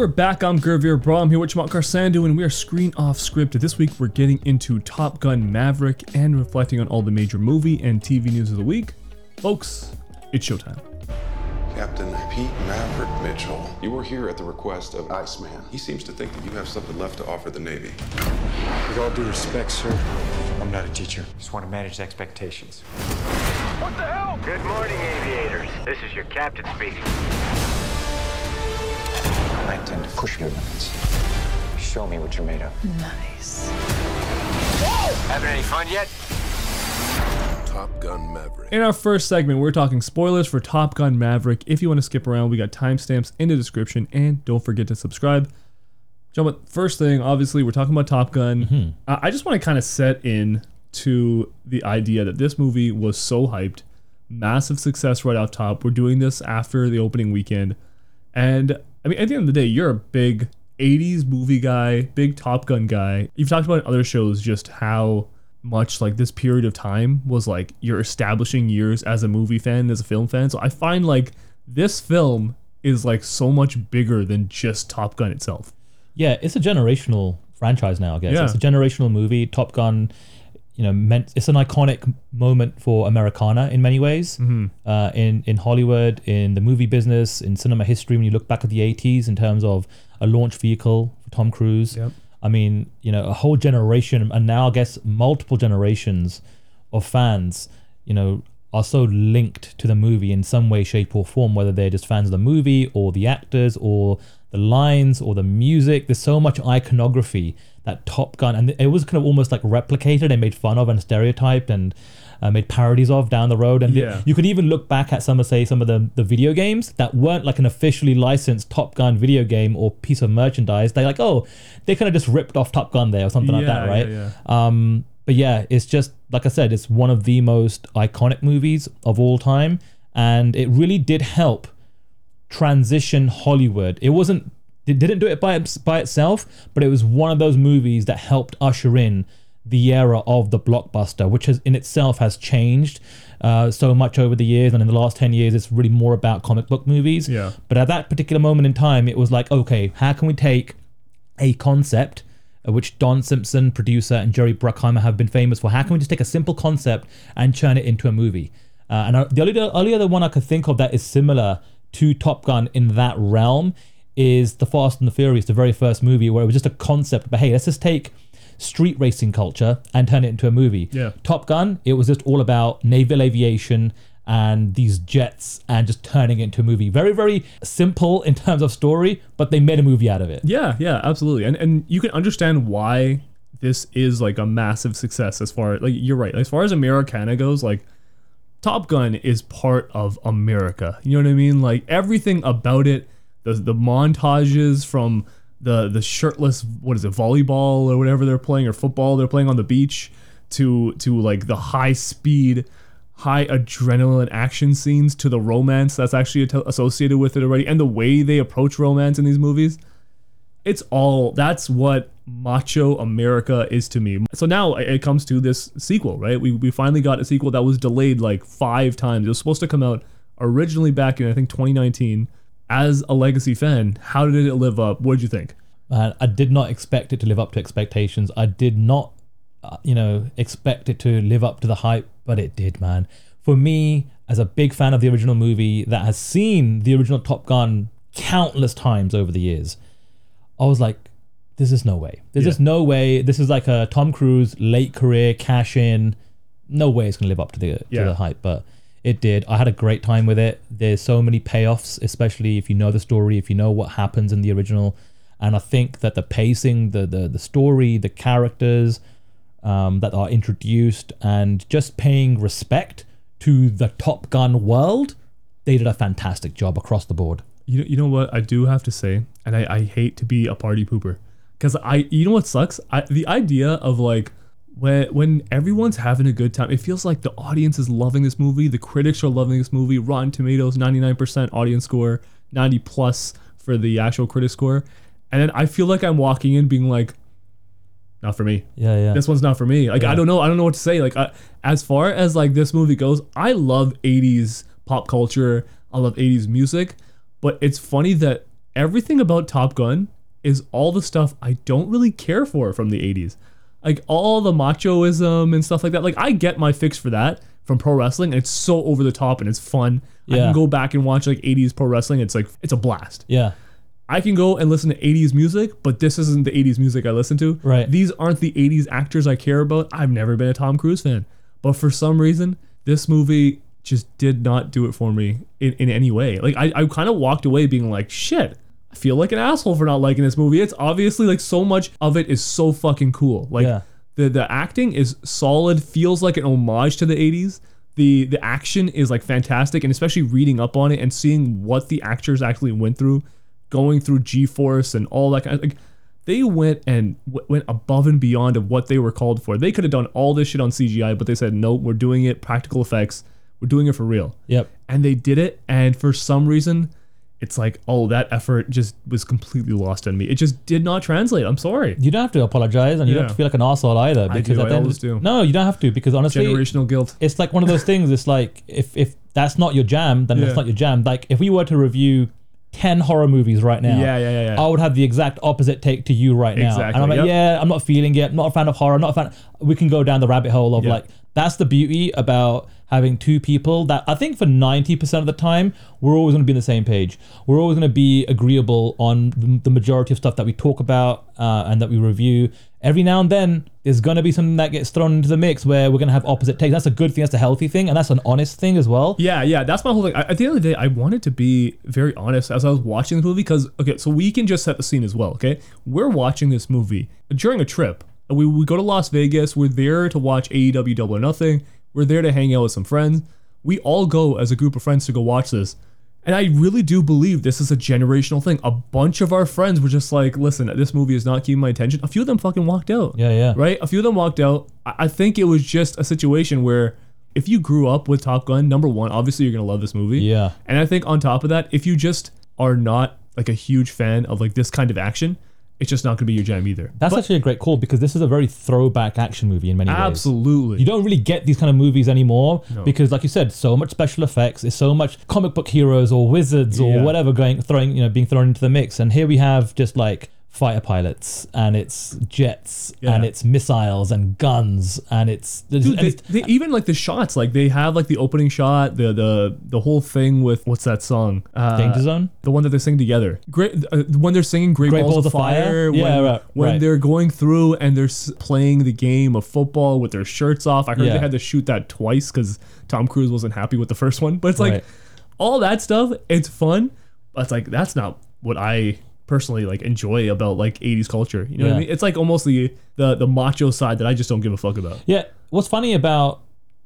And we're back. I'm Gervier Bra. I'm here with Jamal Carsando, and we are screen off script. This week, we're getting into Top Gun Maverick and reflecting on all the major movie and TV news of the week. Folks, it's showtime. Captain Pete Maverick Mitchell, you were here at the request of Iceman. He seems to think that you have something left to offer the Navy. With all due respect, sir, I'm not a teacher. Just want to manage expectations. What the hell? Good morning, aviators. This is your captain speaking. I intend to push your limits. Show me what you're made of. Nice. Having any fun yet? Top Gun Maverick. In our first segment, we're talking spoilers for Top Gun Maverick. If you want to skip around, we got timestamps in the description, and don't forget to subscribe. Gentlemen, first thing, obviously, we're talking about Top Gun. Mm-hmm. I I just want to kind of set in to the idea that this movie was so hyped, massive success right off top. We're doing this after the opening weekend, and I mean, at the end of the day, you're a big 80s movie guy, big Top Gun guy. You've talked about in other shows just how much like this period of time was like your establishing years as a movie fan, as a film fan. So I find like this film is like so much bigger than just Top Gun itself. Yeah, it's a generational franchise now. I guess Yeah. it's a generational movie. Top Gun, you know, meant it's an iconic moment for Americana in many ways. Mm-hmm. Uh, in in Hollywood, in the movie business, in cinema history. When you look back at the '80s in terms of a launch vehicle for Tom Cruise, Yep. I mean, you know, a whole generation, and now I guess multiple generations of fans, you know, are so linked to the movie in some way, shape, or form, whether they're just fans of the movie or the actors or the lines or the music. There's so much iconography that Top Gun, and it was kind of almost like replicated and made fun of and stereotyped and uh, made parodies of down the road. And Yeah. you could even look back at some of, say, some of the, the video games that weren't like an officially licensed Top Gun video game or piece of merchandise. They're like, oh, they kind of just ripped off Top Gun there or something like that, Yeah, right? yeah, Um, but yeah, it's just like I said, it's one of the most iconic movies of all time, and it really did help transition Hollywood. It wasn't, it didn't do it by by itself, but it was one of those movies that helped usher in the era of the blockbuster, which has in itself has changed uh, so much over the years, and in the last ten years, it's really more about comic book movies. Yeah. But at that particular moment in time, it was like, okay, how can we take a concept, uh, which Don Simpson, producer, and Jerry Bruckheimer have been famous for. How can we just take a simple concept and turn it into a movie? Uh, and the only, the only other one I could think of that is similar to Top Gun in that realm is The Fast and the Furious, the very first movie, where it was just a concept, but hey, let's just take street racing culture and turn it into a movie. Yeah. Top Gun, it was just all about naval aviation and these jets and just turning it into a movie. Very, very simple in terms of story, but they made a movie out of it. Yeah, yeah, absolutely. And and you can understand why this is like a massive success as far like you're right. As far as Americana goes, like Top Gun is part of America. You know what I mean? Like everything about it, the the montages from the the shirtless what is it, volleyball or whatever they're playing or football they're playing on the beach to to like the high speed high adrenaline action scenes to the romance that's actually associated with it already and the way they approach romance in these movies it's all that's what macho america is to me. So now it comes to this sequel right? We, we finally got a sequel that was delayed like five times. It was supposed to come out originally back in i think 2019 as a legacy fan. How did it live up? What did you think? Man, I did not expect it to live up to expectations. I did not, uh, you know, expect it to live up to the hype, but it did, man. For me, as a big fan of the original movie that has seen the original Top Gun countless times over the years, I was like, this is no way. There's Yeah. just no way. This is like a Tom Cruise late career cash in. No way it's gonna live up to the Yeah. to the hype, but it did. I had a great time with it. There's so many payoffs, especially if you know the story, if you know what happens in the original. And I think that the pacing, the the the story, the characters um, that are introduced, and just paying respect to the Top Gun world, they did a fantastic job across the board. You, you know what I do have to say, and I, I hate to be a party pooper, because I you know what sucks? I, the idea of like when when everyone's having a good time, it feels like the audience is loving this movie, the critics are loving this movie. Rotten Tomatoes, ninety nine percent audience score, ninety plus for the actual critic score, and then I feel like I'm walking in being like, not for me Yeah, yeah. this one's not for me. Like I don't know, I don't know what to say. Like I, as far as like this movie goes, I love 80s pop culture. I love 80s music, but it's funny that everything about Top Gun is all the stuff I don't really care for from the 80s. Like all the machoism and stuff like that. Like I get my fix for that from pro wrestling. And it's so over the top and it's fun. I can go back and watch like 80s pro wrestling. It's like it's a blast. Yeah. I can go and listen to 80s music, but this isn't the 80s music I listen to. Right. These aren't the 80s actors I care about. I've never been a Tom Cruise fan. But for some reason, this movie just did not do it for me in, in any way. Like I, I kind of walked away being like, shit, I feel like an asshole for not liking this movie. It's obviously like so much of it is so fucking cool. Like Yeah. the the acting is solid, feels like an homage to the 80s. The the action is like fantastic, and especially reading up on it and seeing what the actors actually went through, going through G-force and all that kind of like they went and w- went above and beyond of what they were called for. They could have done all this shit on CGI, but they said no, we're doing it practical effects. We're doing it for real. Yep. And they did it, and for some reason, it's like, oh, that effort just was completely lost on me. It just did not translate. I'm sorry. You don't have to apologize, and you don't have to feel like an asshole either. I Because do, I the end always do. No, you don't have to because honestly, Generational guilt. it's like one of those things. It's like if if that's not your jam, then Yeah. that's not your jam. Like if we were to review ten horror movies right now, Yeah, yeah, yeah, yeah. I would have the exact opposite take to you right now. Exactly, And I'm like, yep. yeah, I'm not feeling it. I'm not a fan of horror. I'm not a fan. We can go down the rabbit hole of Yeah. like that's the beauty about having two people that I think for 90% of the time we're always going to be on the same page. We're always going to be agreeable on the- the majority of stuff that we talk about uh, and that we review. Every now and then there's going to be something that gets thrown into the mix where we're going to have opposite takes. That's a good thing. That's a healthy thing, and that's an honest thing as well. Yeah, yeah, that's my whole thing. I, at the end of the day, I wanted to be very honest as I was watching the movie because, okay, so we can just set the scene as well, okay? We're watching this movie during a trip. We, we go to Las Vegas. We're there to watch AEW Double or Nothing. We're there to hang out with some friends. We all go as a group of friends to go watch this. And I really do believe this is a generational thing. A bunch of our friends were just like, listen, this movie is not keeping my attention. A few of them fucking walked out. Yeah, yeah. Right? A few of them walked out. I think it was just a situation where if you grew up with Top Gun, number one, obviously you're gonna love this movie. Yeah. And I think on top of that, if you just are not like a huge fan of like this kind of action, it's just not gonna be your jam either. That's actually a great call because this is a very throwback action movie in many ways. Absolutely. You don't really get these kind of movies anymore because, like you said, so much special effects. is so much comic book heroes or wizards or whatever going throwing you know being thrown into the mix. And here we have just like fighter pilots and it's jets and it's missiles and guns and it's, Dude, and they, it's- they even like the shots, like they have like the opening shot, the the the whole thing with what's that song? Uh, Danger Zone. The one that they sing together. Great uh, when they're singing "Great, Great Balls, of Fire." Yeah, when, right, when right. they're going through and they're playing the game of football with their shirts off. I heard Yeah. they had to shoot that twice because Tom Cruise wasn't happy with the first one. But it's like Right. all that stuff. It's fun, but it's like that's not what I personally like enjoy about like 80s culture. You know what I Yeah. mean? It's like almost the the the macho side that I just don't give a fuck about. Yeah. What's funny about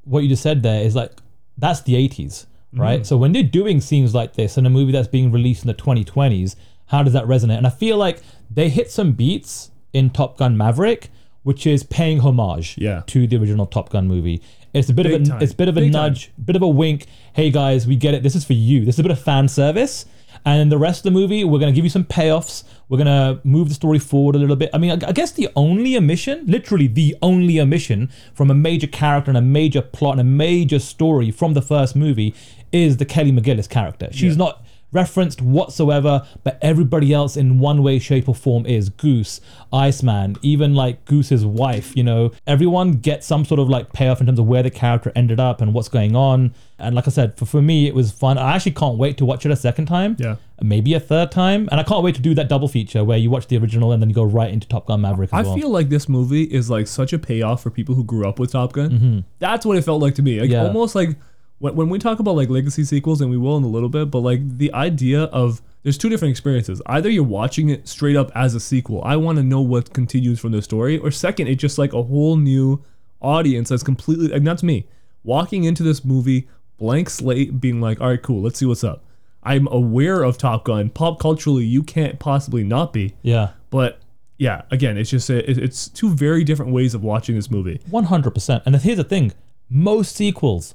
what you just said there is like that's the 80s, mm-hmm. right? So when they're doing scenes like this in a movie that's being released in the 2020s, how does that resonate? And I feel like they hit some beats in Top Gun Maverick, which is paying homage Yeah. to the original Top Gun movie. It's a bit Big of a time. it's a bit of a Big time. nudge, bit of a wink. Hey guys, we get it. This is for you. This is a bit of fan service. And in the rest of the movie, we're gonna give you some payoffs. We're gonna move the story forward a little bit. I mean, I I guess the only omission, literally the only omission from a major character and a major plot and a major story from the first movie is the Kelly McGillis character. She's not referenced whatsoever, but everybody else in one way, shape, or form is Goose, Iceman, even like Goose's wife. You know, everyone gets some sort of like payoff in terms of where the character ended up and what's going on. And like I said, for, for me, it was fun. I actually can't wait to watch it a second time. Yeah. Maybe a third time. And I can't wait to do that double feature where you watch the original and then you go right into Top Gun Maverick I well. feel like this movie is like such a payoff for people who grew up with Top Gun. That's what it felt like to me. Like Mm-hmm. Yeah. almost like when, when we talk about like legacy sequels, and we will in a little bit, but like the idea of there's two different experiences. Either you're watching it straight up as a sequel. I want to know what continues from the story, or second, it's just like a whole new audience that's completely like that's me walking into this movie blank slate, being like, all right, cool, let's see what's up. I'm aware of Top Gun. Pop culturally, you can't possibly not be. yeah. But yeah, again, it's just a, it's two very different ways of watching this movie. 100%. And here's the thing most sequels,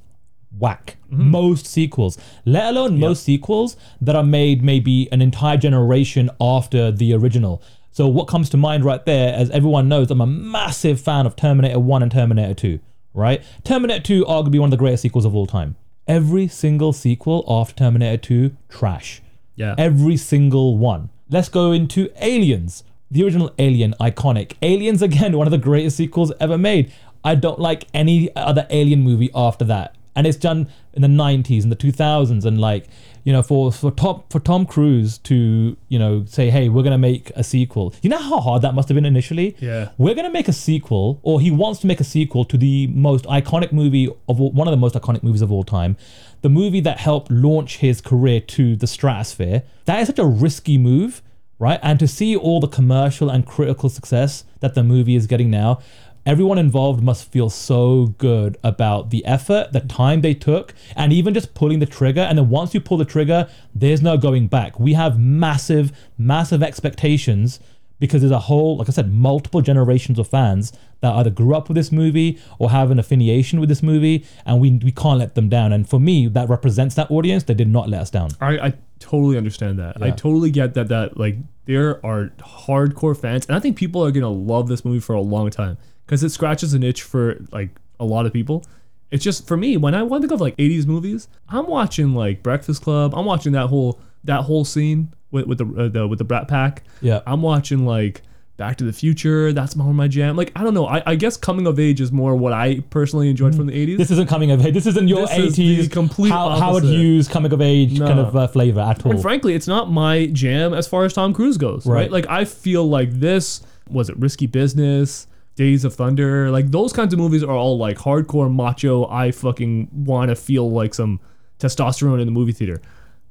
whack. Mm-hmm. Most sequels, let alone most sequels that are made maybe an entire generation after the original. So, what comes to mind right there, as everyone knows, I'm a massive fan of Terminator 1 and Terminator 2, right? Terminator 2, arguably one of the greatest sequels of all time. Every single sequel after Terminator 2, trash. Yeah. Every single one. Let's go into Aliens. The original Alien, iconic. Aliens, again, one of the greatest sequels ever made. I don't like any other Alien movie after that. And it's done in the 90s and the 2000s. And like, you know, for, for, Tom, for Tom Cruise to, you know, say, hey, we're going to make a sequel. You know how hard that must have been initially? Yeah. We're going to make a sequel, or he wants to make a sequel to the most iconic movie of all, one of the most iconic movies of all time. The movie that helped launch his career to the stratosphere. That is such a risky move right? And to see all the commercial and critical success that the movie is getting now, everyone involved must feel so good about the effort, the time they took, and even just pulling the trigger. And then once you pull the trigger, there's no going back. We have massive, massive expectations because there's a whole, like I said, multiple generations of fans that either grew up with this movie or have an affiliation with this movie, and we we can't let them down. And for me, that represents that audience. They did not let us down. I, I totally understand that. I totally get that that like there are hardcore fans and I think people are gonna love this movie for a long time because it scratches an itch for like a lot of people. It's just for me when I want to think of like 80s movies, I'm watching like Breakfast Club. I'm watching that whole that whole scene with with the, uh, the with the Brat Pack. Yeah. I'm watching like Back to the Future. That's more my jam. Like I don't know. I, I guess coming of age is more what I personally enjoyed from the 80s. This isn't coming of age. This isn't your This is the 80s complete How- Howard opposite. Hughes coming of age No. kind of uh, flavor at all. And frankly, it's not my jam as far as Tom Cruise goes, right? Right. Like I feel like this was it Risky Business, Days of Thunder, like those kinds of movies are all like hardcore macho. I fucking want to feel like some testosterone in the movie theater.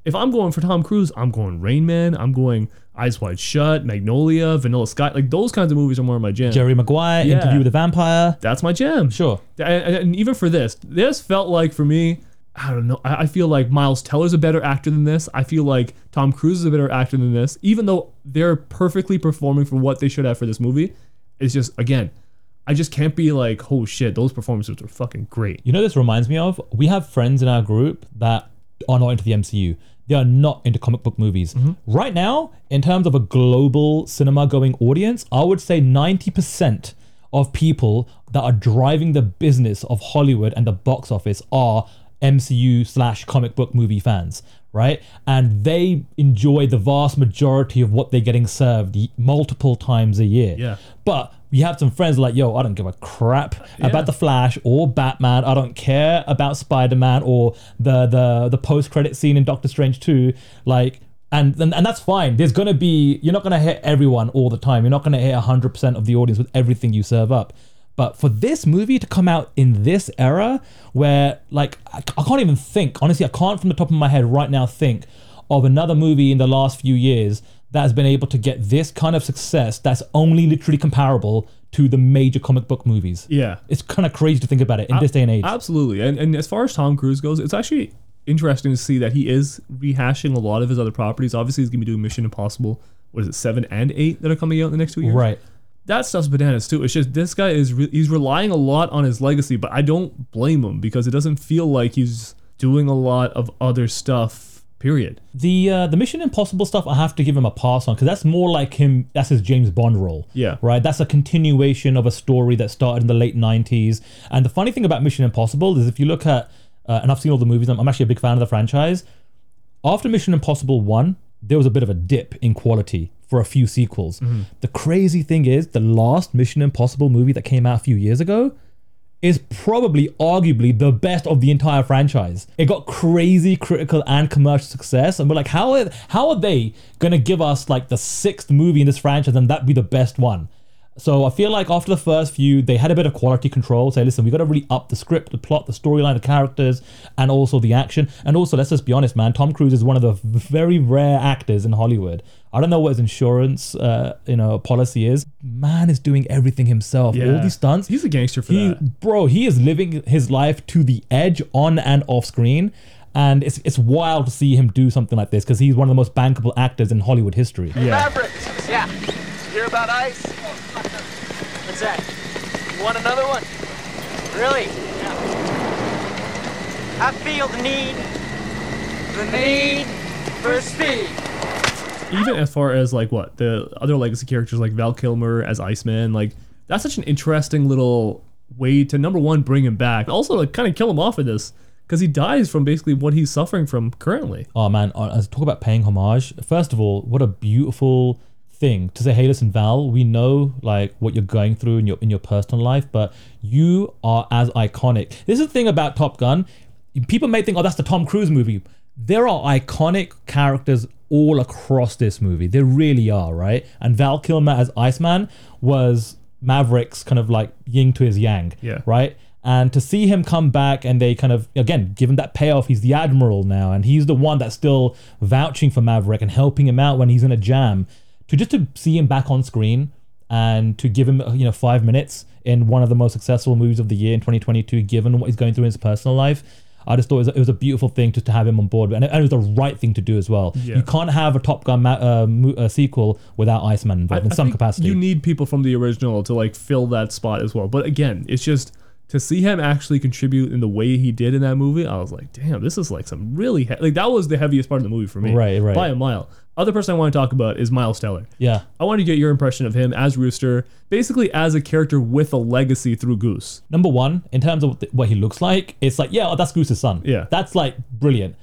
If I'm going for Tom Cruise, I'm going Rain Man. I'm going Eyes Wide Shut, Magnolia, Vanilla Sky. Like those kinds of movies are more my jam. Jerry Maguire, Yeah. Interview with the Vampire. That's my jam. Sure. And, and- and even for this, this felt like for me, I don't know. I, I feel like Miles Teller's a better actor than this. I feel like Tom Cruise is a better actor than this, even though they're perfectly performing for what they should have for this movie. It's just again, I just can't be like, oh shit, those performances were fucking great. You know, this reminds me of we have friends in our group that are not into the MCU. They are not into comic book movies. Mm-hmm. Right now, in terms of a global cinema going audience, I would say 90% of people that are driving the business of Hollywood and the box office are MCU slash comic book movie fans, right? And they enjoy the vast majority of what they're getting served multiple times a year. Yeah. But we have some friends like, yo, I don't give a crap about the Flash or Batman. I don't care about Spider Man or the the the post credit scene in Doctor Strange 2. Like, and, and and that's fine. There's gonna be you're not gonna hit everyone all the time. You're not gonna hit hundred percent of the audience with everything you serve up. But for this movie to come out in this era, where like I, I can't even think honestly, I can't from the top of my head right now think of another movie in the last few years that has been able to get this kind of success that's only literally comparable to the major comic book movies. Yeah. It's kind of crazy to think about it in this day and age. Absolutely. And and as far as Tom Cruise goes, it's actually interesting to see that he is rehashing a lot of his other properties. Obviously, he's gonna be doing Mission Impossible. What is it, seven and eight that are coming out in the next two years? Right. That stuff's bananas too. It's just this guy is re- he's relying a lot on his legacy, but I don't blame him because it doesn't feel like he's doing a lot of other stuff. Period. The uh, the Mission Impossible stuff, I have to give him a pass on because that's more like him. That's his James Bond role. Yeah. Right. That's a continuation of a story that started in the late '90s. And the funny thing about Mission Impossible is, if you look at, uh, and I've seen all the movies, I'm I'm actually a big fan of the franchise. After Mission Impossible One, there was a bit of a dip in quality for a few sequels. Mm-hmm. The crazy thing is, the last Mission Impossible movie that came out a few years ago is probably arguably the best of the entire franchise. It got crazy critical and commercial success, and we're like, how are how are they gonna give us like the sixth movie in this franchise and that be the best one? So I feel like after the first few, they had a bit of quality control. Say, listen, we got to really up the script, the plot, the storyline, the characters, and also the action. And also, let's just be honest, man. Tom Cruise is one of the very rare actors in Hollywood. I don't know what his insurance, uh, you know, policy is. Man is doing everything himself. All these stunts. He's a gangster for He, that. bro, he is living his life to the edge on and off screen. And it's, it's wild to see him do something like this because he's one of the most bankable actors in Hollywood history. Yeah. Maverick! Yeah. Hear about ice? What's that? You want another one? Really? Yeah. I feel the need. The need for speed. Even as far as like what the other legacy characters like Val Kilmer as Iceman, like that's such an interesting little way to number one bring him back, also like kind of kill him off of this because he dies from basically what he's suffering from currently. Oh man, uh, let's talk about paying homage. First of all, what a beautiful thing to say, hey, listen, Val, we know like what you're going through in your in your personal life, but you are as iconic. This is the thing about Top Gun. People may think, oh, that's the Tom Cruise movie. There are iconic characters all across this movie. There really are, right? And Val Kilmer as Iceman was Maverick's kind of like yin to his yang, Yeah. right? And to see him come back and they kind of, again, give him that payoff, he's the admiral now, and he's the one that's still vouching for Maverick and helping him out when he's in a jam. To just to see him back on screen and to give him, you know, five minutes in one of the most successful movies of the year in 2022, given what he's going through in his personal life. I just thought it was, it was a beautiful thing just to have him on board, and it, and it was the right thing to do as well. Yeah. You can't have a Top Gun uh, mo- uh, sequel without Iceman involved in I some capacity. You need people from the original to like fill that spot as well. But again, it's just to see him actually contribute in the way he did in that movie. I was like, damn, this is like some really he- like that was the heaviest part of the movie for me, Right, right. by a mile. Other person I want to talk about is Miles Teller. yeah, I want to get your impression of him as Rooster, basically as a character with a legacy through Goose. number one, in terms of what, he looks like, it's like, yeah, oh, that's Goose's son. Yeah. That's like brilliant.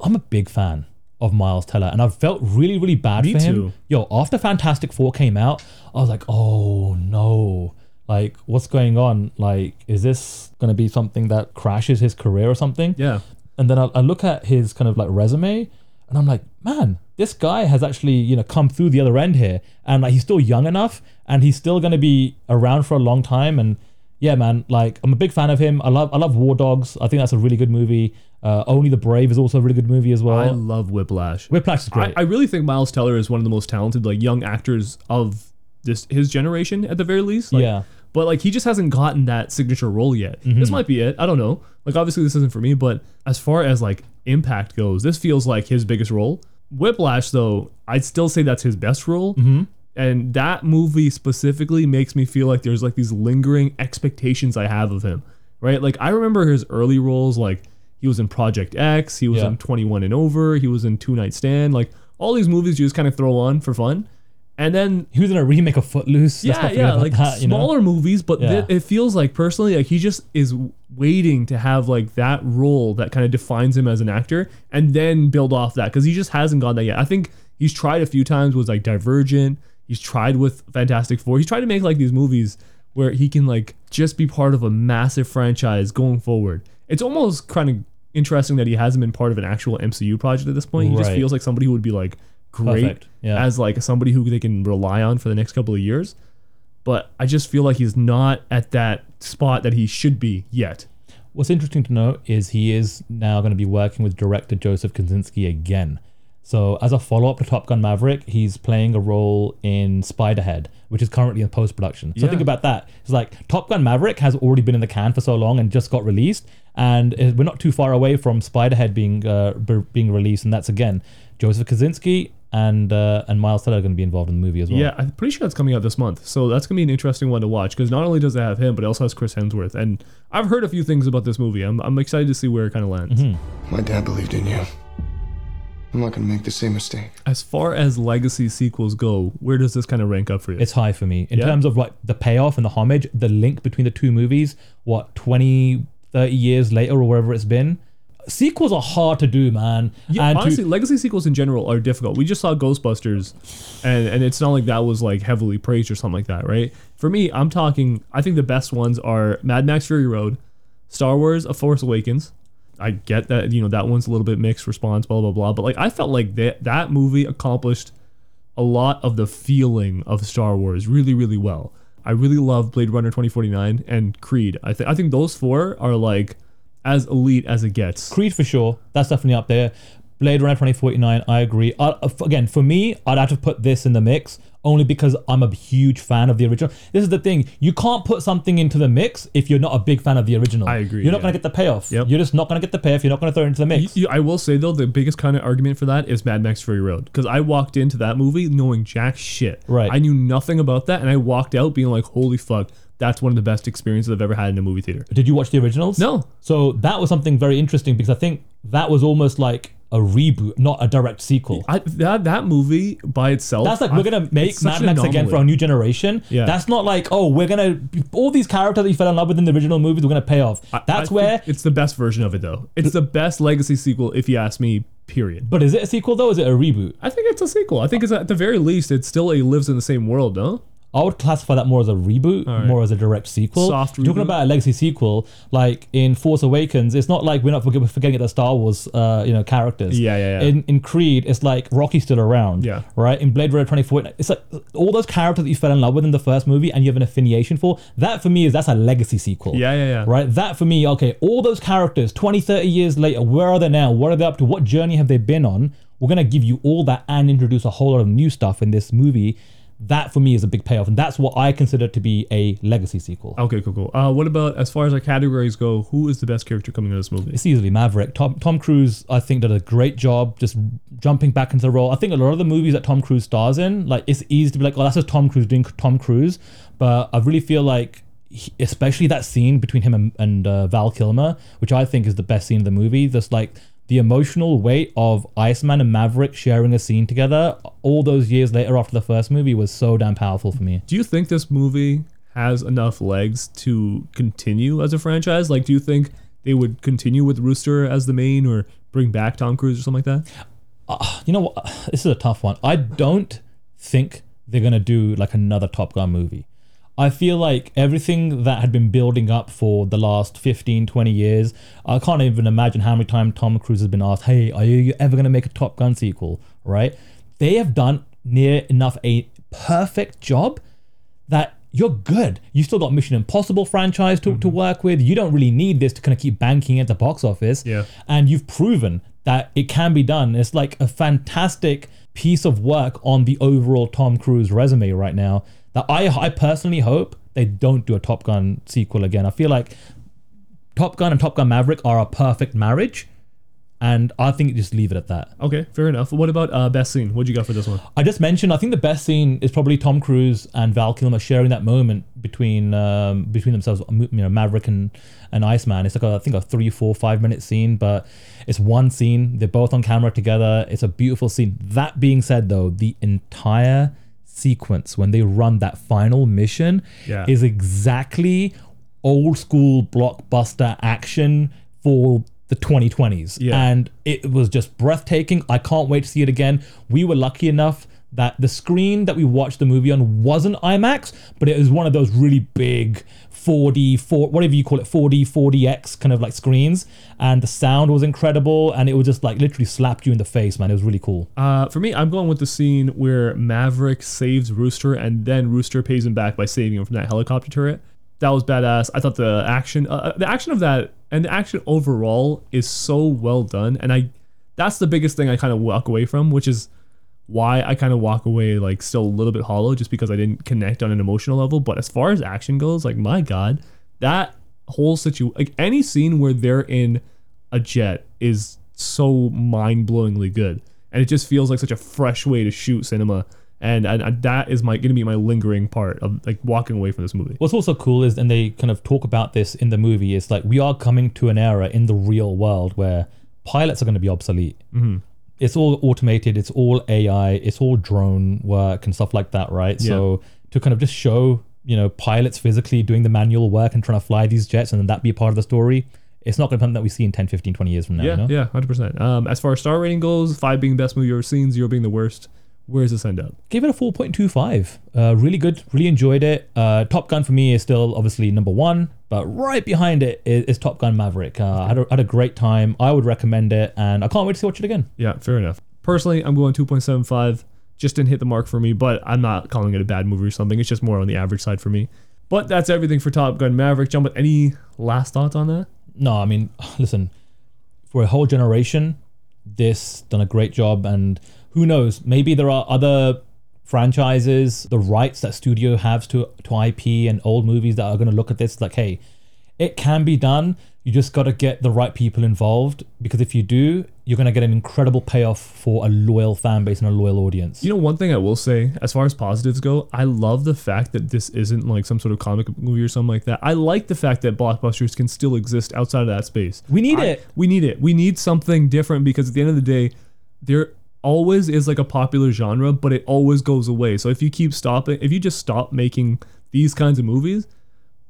I'm a big fan of Miles Teller, and I've felt really, really bad Me for him. too. Yo, after Fantastic Four came out, I was like, oh no. Like, what's going on? Like, is this going to be something that crashes his career or something? Yeah. And then I, I look at his kind of like resume, and I'm like, man, this guy has actually you know come through the other end here, and like he's still young enough, and he's still going to be around for a long time. And yeah, man, like I'm a big fan of him. I love I love War Dogs. I think that's a really good movie. Uh, Only the Brave is also a really good movie as well. I love Whiplash. Whiplash is I, great. I really think Miles Teller is one of the most talented like young actors of this his generation at the very least. Like, Yeah. Mm-hmm. But like he just hasn't gotten that signature role yet. This might be it. I don't know. Like obviously this isn't for me, but as far as like impact goes, this feels like his biggest role. Whiplash though, I'd still say that's his best role. Mm-hmm. And that movie specifically makes me feel like there's like these lingering expectations I have of him. Right? Like I remember his early roles like he was in Project X, he was Yeah. in 21 and Over, he was in Two Night Stand, like all these movies you just kind of throw on for fun. And then he was in a remake of Footloose. Let's yeah, yeah, like that, you know? smaller movies, but Yeah. th- it feels like personally, like he just is waiting to have like that role that kind of defines him as an actor, and then build off that because he just hasn't got that yet. I think he's tried a few times with like Divergent. He's tried with Fantastic Four. He's tried to make like these movies where he can like just be part of a massive franchise going forward. It's almost kind of interesting that he hasn't been part of an actual MCU project at this point. He just feels like somebody who would be like great yeah. as like somebody who they can rely on for the next couple of years. But I just feel like he's not at that spot that he should be yet. What's interesting to note is he is now going to be working with director Joseph Kosinski again. So, as a follow up to Top Gun Maverick, he's playing a role in Spiderhead, which is currently in post production. So, Yeah. think about that. It's like Top Gun Maverick has already been in the can for so long and just got released. And we're not too far away from Spiderhead being uh, being released. And that's again Joseph Kosinski and uh, and Miles Teller are going to be involved in the movie as well. Yeah, I'm pretty sure that's coming out this month. So that's gonna be an interesting one to watch because not only does it have him, but it also has Chris Hemsworth. And I've heard a few things about this movie. I'm, I'm excited to see where it kind of lands. Mm-hmm. My dad believed in you. I'm not gonna make the same mistake. As far as legacy sequels go, where does this kind of rank up for you? It's high for me in Yeah? terms of like the payoff and the homage, the link between the two movies. What 20, 30 years later or wherever it's been. Sequels are hard to do, man. Yeah, and to- honestly, legacy sequels in general are difficult. We just saw Ghostbusters, and and it's not like that was like heavily praised or something like that, right? For me, I'm talking. I think the best ones are Mad Max Fury Road, Star Wars: A Force Awakens. I get that you know that one's a little bit mixed response, blah blah blah. But like I felt like that that movie accomplished a lot of the feeling of Star Wars really really well. I really love Blade Runner 2049 and Creed. I think I think those four are like as elite as it gets. Creed for sure. That's definitely up there. Blade Runner 2049, I agree. I, uh, again, for me, I'd have to put this in the mix only because I'm a huge fan of the original. This is the thing. You can't put something into the mix if you're not a big fan of the original. I agree, You're not yeah. going to get the payoff. Yep. You're just not going to get the payoff. You're not going to throw it into the mix. You- I will say though, the biggest kind of argument for that is Mad Max Fury Road because I walked into that movie knowing jack shit. Right. I knew nothing about that, and I walked out being like, "Holy fuck, that's one of the best experiences I've ever had in a movie theater." Did you watch the originals? No. So that was something very interesting because I think that was almost like a reboot, not a direct sequel. I, that that movie by itself. That's like I- we're gonna make Mad Max again for our new generation. Yeah. That's not like oh we're gonna all these characters that you fell in love with in the original movies we're gonna pay off. I- That's where. it's the best version of it though. It's the best legacy sequel if you ask me. Period. But is it a sequel though? Is it a reboot? I think it's a sequel. I think it's at the very least it still a lives in the same world, no? I would classify that more as a reboot, right. more as a direct sequel. Soft Talking reboot. about a legacy sequel, like in Force Awakens, it's not like we're not forget- forgetting the Star Wars, uh, you know, characters. Yeah, yeah, yeah. In in Creed, it's like Rocky's still around. Yeah. Right. In Blade Runner 2049, it's like all those characters that you fell in love with in the first movie and you have an affiliation for. That for me is that's a legacy sequel. Yeah, yeah, yeah. Right. That for me, okay, all those characters, 20, 30 years later, where are they now? What are they up to? What journey have they been on? We're gonna give you all that and introduce a whole lot of new stuff in this movie. That for me is a big payoff, and that's what I consider to be a legacy sequel. Okay, cool, cool. Uh, what about as far as our categories go? Who is the best character coming out of this movie? It's easily Maverick. Tom, Tom Cruise, I think, did a great job just jumping back into the role. I think a lot of the movies that Tom Cruise stars in, like it's easy to be like, oh, that's just Tom Cruise doing Tom Cruise. But I really feel like, he- especially that scene between him and, and uh, Val Kilmer, which I think is the best scene of the movie. Just like the emotional weight of Iceman and Maverick sharing a scene together, all those years later after the first movie, was so damn powerful for me. Do you think this movie has enough legs to continue as a franchise? Like, do you think they would continue with Rooster as the main, or bring back Tom Cruise or something like that? Uh, you know what? This is a tough one. I don't think they're gonna do like another Top Gun movie. I feel like everything that had been building up for the last 15, 20 years, I can't even imagine how many times Tom Cruise has been asked, hey, are you ever going to make a Top Gun sequel? Right? They have done near enough a perfect job that you're good. You still got Mission Impossible franchise to, to mm-hmm. work with. You don't really need this to kind of keep banking at the box office. Yeah. And you've proven that it can be done. It's like a fantastic piece of work on the overall Tom Cruise resume right now. That I I personally hope they don't do a Top Gun sequel again. I feel like Top Gun and Top Gun Maverick are a perfect marriage. And I think just leave it at that. Okay, fair enough. What about uh, best scene? What'd you got for this one? I just mentioned. I think the best scene is probably Tom Cruise and Val Kilmer sharing that moment between um, between themselves. You know, Maverick and and Iceman. It's like a, I think a three, four, five minute scene, but it's one scene. They're both on camera together. It's a beautiful scene. That being said, though, the entire sequence when they run that final mission Yeah. is exactly old school blockbuster action for the 2020s. Yeah. And it was just breathtaking. I can't wait to see it again. We were lucky enough that the screen that we watched the movie on wasn't IMAX, but it was one of those really big 4D, 4, whatever you call it, 4D, 4DX kind of like screens. And the sound was incredible. And it was just like literally slapped you in the face, man. It was really cool. Uh, for me, I'm going with the scene where Maverick saves Rooster and then Rooster pays him back by saving him from that helicopter turret. That was badass. I thought the action, uh, the action of that, and the action overall is so well done. And I, that's the biggest thing I kind of walk away from, which is why I kind of walk away like still a little bit hollow, just because I didn't connect on an emotional level. But as far as action goes, like my god, that whole situation, like any scene where they're in a jet is so mind-blowingly good and it just feels like such a fresh way to shoot cinema and, and, and that is my gonna be my lingering part of like walking away from this movie What's also cool is, and they kind of talk about this in the movie, is like we are coming to an era in the real world where pilots are going to be obsolete. Mm-hmm. It's all automated, it's all AI, it's all drone work and stuff like that, right? Yeah. So to kind of just show, you know, pilots physically doing the manual work and trying to fly these jets and then that be a part of the story, it's not going to be something that we see in 10, 15, 20 years from now. yeah you know? yeah 100% um, as far as star rating goes five being the best movie you've ever seen zero being the worst where does this end up Give it a 4.25. Uh, really good. Really enjoyed it. Uh, Top Gun for me is still obviously number one, but right behind it is, is Top Gun Maverick. Uh, I had a, had a great time. I would recommend it, and I can't wait to see watch it again. yeah fair enough personally i'm going 2.75 just didn't hit the mark for me but i'm not calling it a bad movie or something it's just more on the average side for me but that's everything for top gun maverick jump with any last thoughts on that No, I mean, listen, for a whole generation, this done a great job, and who knows? Maybe there are other franchises, the rights that studio has to to IP and old movies that are going to look at this like, hey, it can be done. You just got to get the right people involved because if you do, you're going to get an incredible payoff for a loyal fan base and a loyal audience. You know, one thing I will say, as far as positives go, I love the fact that this isn't like some sort of comic movie or something like that. I like the fact that blockbusters can still exist outside of that space. We need I- it. We need it. We need something different because at the end of the day, there always is like a popular genre, but it always goes away. So if you keep stopping, if you just stop making these kinds of movies,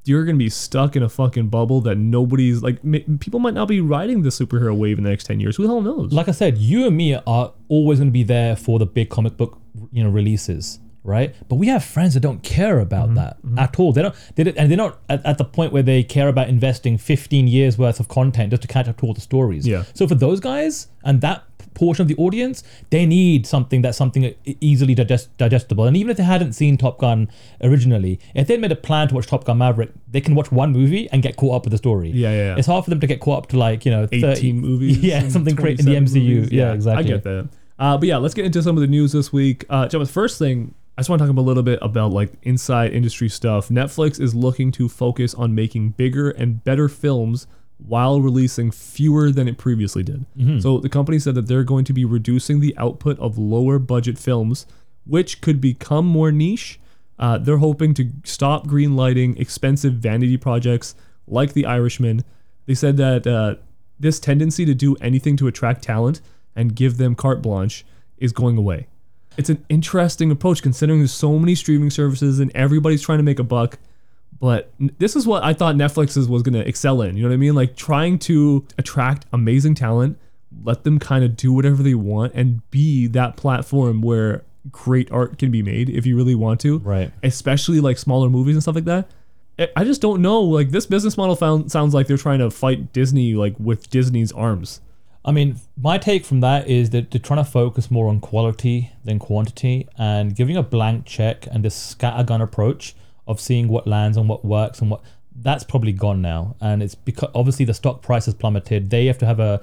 you're gonna be stuck in a fucking bubble that nobody's like. ma- People might not be riding the superhero wave in the next ten years. Who the hell knows? like I said, you and me are always going to be there for the big comic book, you know, releases, right? But we have friends that don't care about Mm-hmm, that at all. They don't, they don't, and they're not at, at the point where they care about investing 15 years worth of content just to catch up to all the stories. Yeah. So for those guys and that portion of the audience, they need something that's something easily digest, digestible. And even if they hadn't seen Top Gun originally, if they'd made a plan to watch Top Gun Maverick, they can watch one movie and get caught up with the story. Yeah, yeah, yeah. It's hard for them to get caught up to like you know 30, 18 movies. Yeah, something great in the MCU. movies. Yeah, exactly. I get that. Uh, but yeah, let's get into some of the news this week. Uh, Gemma, first thing, I just want to talk a little bit about like inside industry stuff. Netflix is looking to focus on making bigger and better films while releasing fewer than it previously did. So the company said that they're going to be reducing the output of lower budget films, which could become more niche. Uh, they're hoping to stop greenlighting expensive vanity projects like The Irishman. They said that uh, this tendency to do anything to attract talent and give them carte blanche is going away. It's an interesting approach considering there's so many streaming services and everybody's trying to make a buck. But this is what I thought Netflix was going to excel in. You know what I mean? Like trying to attract amazing talent, let them kind of do whatever they want and be that platform where great art can be made if you really want to. Right. Especially like smaller movies and stuff like that. I- just don't know. Like this business model found, sounds like they're trying to fight Disney like with Disney's arms. I mean, my take from that is that they're trying to focus more on quality than quantity and giving a blank check and this scattergun approach of seeing what lands and what works and what that's probably gone now. And it's because obviously the stock price has plummeted. They have to have a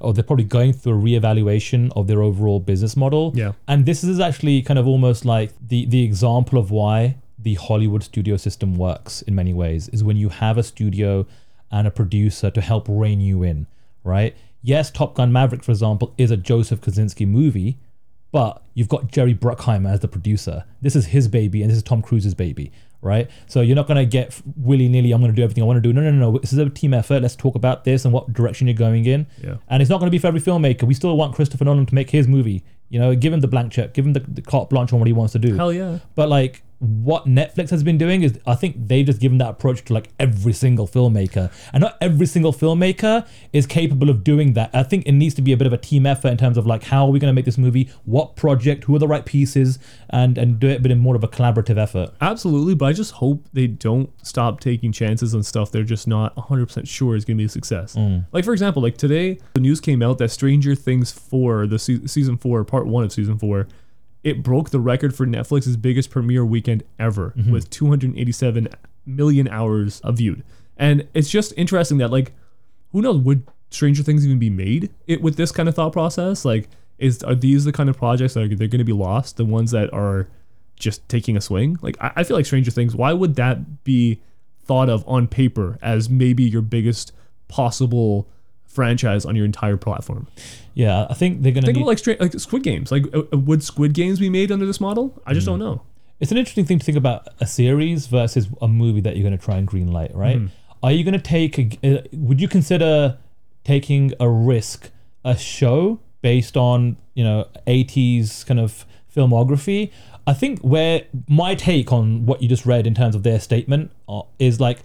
or they're probably going through a reevaluation of their overall business model. Yeah. And this is actually kind of almost like the the example of why the Hollywood studio system works in many ways is when you have a studio and a producer to help rein you in, right? Yes, Top Gun Maverick, for example, is a Joseph Kosinski movie, but you've got Jerry Bruckheimer as the producer. This is his baby, and this is Tom Cruise's baby, right? So you're not going to get willy nilly, I'm going to do everything I want to do. No, no, no, no. This is a team effort. Let's talk about this and what direction you're going in. Yeah. And it's not going to be for every filmmaker. We still want Christopher Nolan to make his movie. You know, give him the blank check, give him the, the carte blanche on what he wants to do. Hell yeah. But like what Netflix has been doing is I think they've just given that approach to like every single filmmaker. And not every single filmmaker is capable of doing that. I think it needs to be a bit of a team effort in terms of like how are we going to make this movie, what project, who are the right pieces, and and do it a bit in more of a collaborative effort. Absolutely, but I just hope they don't stop taking chances on stuff they're just not 100% sure is going to be a success. Mm. Like, for example, like today, the news came out that Stranger Things 4, the se- season 4, part 1 of season 4, it broke the record for Netflix's biggest premiere weekend ever mm-hmm. with 287 million hours of viewed. And it's just interesting that, like, who knows, would Stranger Things even be made it with this kind of thought process? Like, is are these the kind of projects that are they're going to be lost? The ones that are just taking a swing? Like, I, I feel like Stranger Things. Why would that be thought of on paper as maybe your biggest possible franchise on your entire platform? Yeah, I think they're going to Think need. of like straight like Squid Games. Like, uh, uh, would Squid Games be made under this model? I just don't know. it's an interesting thing to think about a series versus a movie that you're going to try and greenlight, right? Are you going to take? A, uh, would you consider taking a risk, a show based on you know 80s kind of filmography? I think where my take on what you just read in terms of their statement uh, is like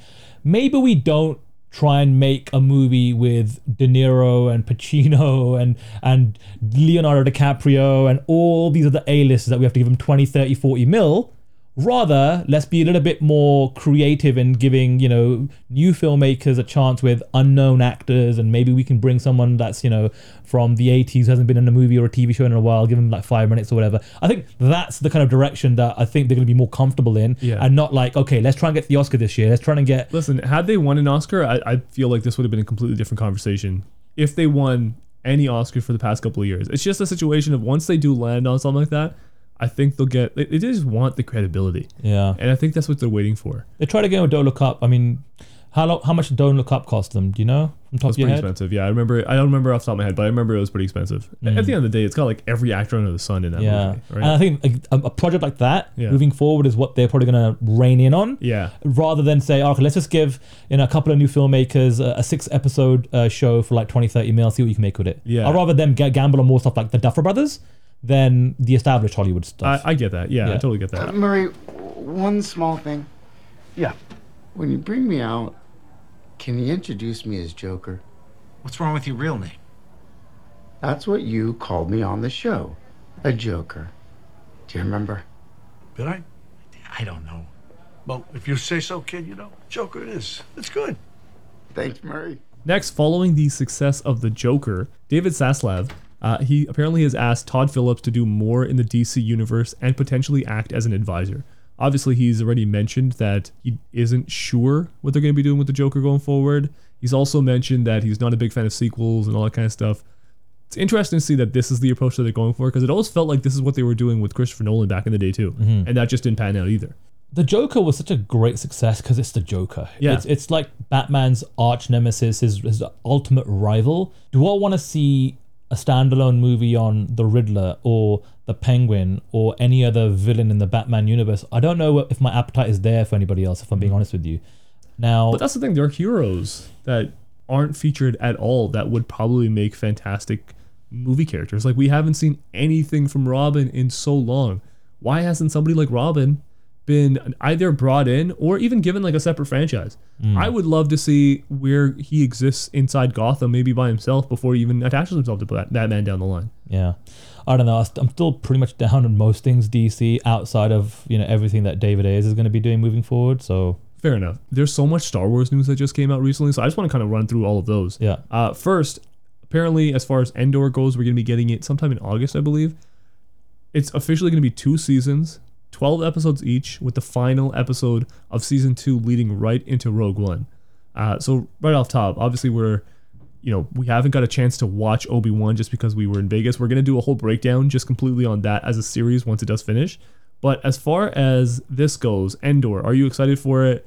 maybe we don't try and make a movie with De Niro and Pacino and and Leonardo DiCaprio and all these other A-listers that we have to give them 20, 30, 40 mil. Rather, let's be a little bit more creative in giving, you know, new filmmakers a chance with unknown actors and maybe we can bring someone that's, you know, from the 80s, hasn't been in a movie or a TV show in a while, give them like five minutes or whatever. I think that's the kind of direction that I think they're going to be more comfortable in Yeah. and not like, okay, let's try and get the Oscar this year. Let's try and get Listen, had they won an Oscar, I, I feel like this would have been a completely different conversation. If they won any Oscar for the past couple of years, it's just a situation of once they do land on something like that, I think they'll get. They, they just want the credibility, yeah. and I think that's what they're waiting for. They tried again with Don't Look Up. I mean, How lo- how much did Don't Look Up cost them? Do you know from top of your pretty expensive. Yeah, I remember. I don't remember off the top of my head, but I remember it was pretty expensive. At the end of the day, it's got like every actor under the sun in that Mm. Yeah, movie, and I think a, a project like that Yeah. moving forward is what they're probably going to rein in on. Yeah. rather than say, okay, let's just give you know a couple of new filmmakers a, a six episode uh, show for like 20, 30 mil, see what you can make with it. Yeah. I'd rather them ga- gamble on more stuff like the Duffer Brothers than the established Hollywood I, stuff. I get that. Yeah, I Yeah. totally get Uh, that. Murray, one small thing. Yeah. When you bring me out, can you introduce me as Joker? What's wrong with your real name? That's what you called me on the show. A Joker. Do you remember? Did I? I don't know. Well, if you say so, kid, you know, Joker it is. It's good. Thanks, Murray. Next, following the success of The Joker, David Zaslav, uh, he apparently has asked Todd Phillips to do more in the DC universe and potentially act as an advisor. Obviously, he's already mentioned that he isn't sure what they're going to be doing with the Joker going forward. He's also mentioned that he's not a big fan of sequels and all that kind of stuff. It's interesting to see that this is the approach that they're going for because it always felt like this is what they were doing with Christopher Nolan back in the day too, and that just didn't pan out either. the Joker was such a great success because it's the Joker. Yeah. It's, it's like Batman's arch nemesis, his, his ultimate rival. Do I want to see a standalone movie on the Riddler or the Penguin or any other villain in the Batman universe? I don't know if my appetite is there for anybody else, if I'm being mm. honest with you. Now, But that's the thing. There are heroes that aren't featured at all that would probably make fantastic movie characters. Like we haven't seen anything from Robin in so long. Why hasn't somebody like Robin been either brought in or even given like a separate franchise? I would love to see where he exists inside Gotham, maybe by himself, before he even attaches himself to Batman down the line. Yeah, I don't know. I'm still pretty much down on most things DC outside of you know everything that David Ayers is going to be doing moving forward. So Fair enough. There's so much Star Wars news that just came out recently, so I just want to kind of run through all of those. Yeah. Uh, first, apparently, as far as Andor goes, we're going to be getting it sometime in August, I believe. It's officially going to be two seasons, 12 episodes each, with the final episode of season two leading right into Rogue One. Uh, so, right off top, obviously, we're, you know, we haven't got a chance to watch Obi Wan just because we were in Vegas. We're to do a whole breakdown just completely on that as a series once it does finish. But as far as this goes, Andor, are you excited for it?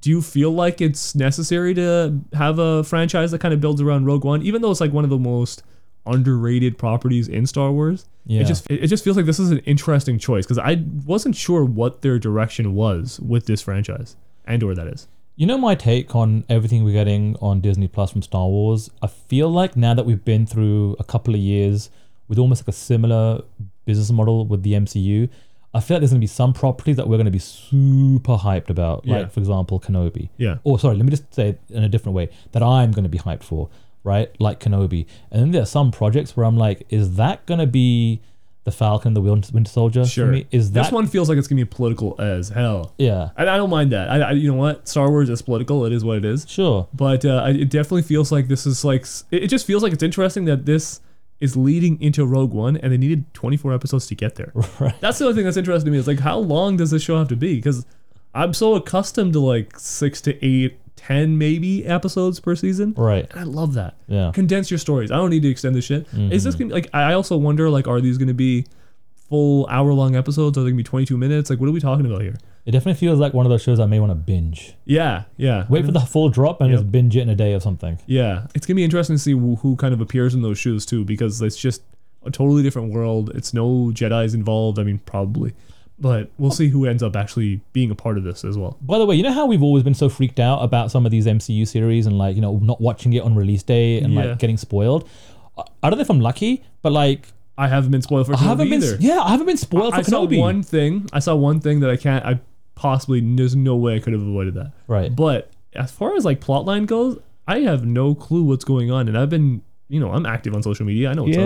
do you feel like it's necessary to have a franchise that kind of builds around Rogue One, even though it's like one of the most underrated properties in Star Wars? Yeah. It just it just feels like this is an interesting choice because I wasn't sure what their direction was with this franchise, Andor that is. You know my take on everything we're getting on Disney Plus from Star Wars? I feel like now that we've been through a couple of years with almost like a similar business model with the MCU, I feel like there's going to be some properties that we're going to be super hyped about. Yeah. Like, for example, Kenobi. Yeah. Or, sorry, let me just say it in a different way that I'm going to be hyped for, right? Like Kenobi. And then there are some projects where I'm like, is that going to be the Falcon the Winter Winter Soldier? Sure. Me? Is that. this one feels like it's gonna be political as hell. Yeah. And I don't mind that. I, I you know what? Star Wars is political. It is what it is. Sure. But uh, it definitely feels like this is like s- it it just feels like it's interesting that this is leading into Rogue One, and they needed 24 episodes to get there. Right. That's the other thing that's interesting to me is like how long does this show have to be? Because I'm so accustomed to like six to eight, ten maybe episodes per season. Right. And I love that. Yeah. Condense your stories. I don't need to extend this shit. Is this mm-hmm. gonna be like? I also wonder like, are these gonna be full hour long episodes? Are they gonna be 22 minutes? Like, what are we talking about here? It definitely feels like one of those shows I may want to binge. Yeah, yeah. Wait for the full drop and just binge it in a day or something. Yeah, it's gonna be interesting to see who, who kind of appears in those shoes too, because it's just a totally different world. It's no Jedi's involved. I mean, probably, but we'll see who ends up actually being a part of this as well. By the way, you know how we've always been so freaked out about some of these MCU series and like, you know, not watching it on release day and Yeah. like getting spoiled? I I don't know if I'm lucky, but like, I haven't been spoiled for I haven't Kenobi been, either. yeah, I haven't been spoiled. I for saw one thing. I saw one thing that I can't. I possibly there's no way I could have avoided that. Right. But as far as like plotline goes, I have no clue what's going on, and I've been, you know, I'm active on social media. I know what's up.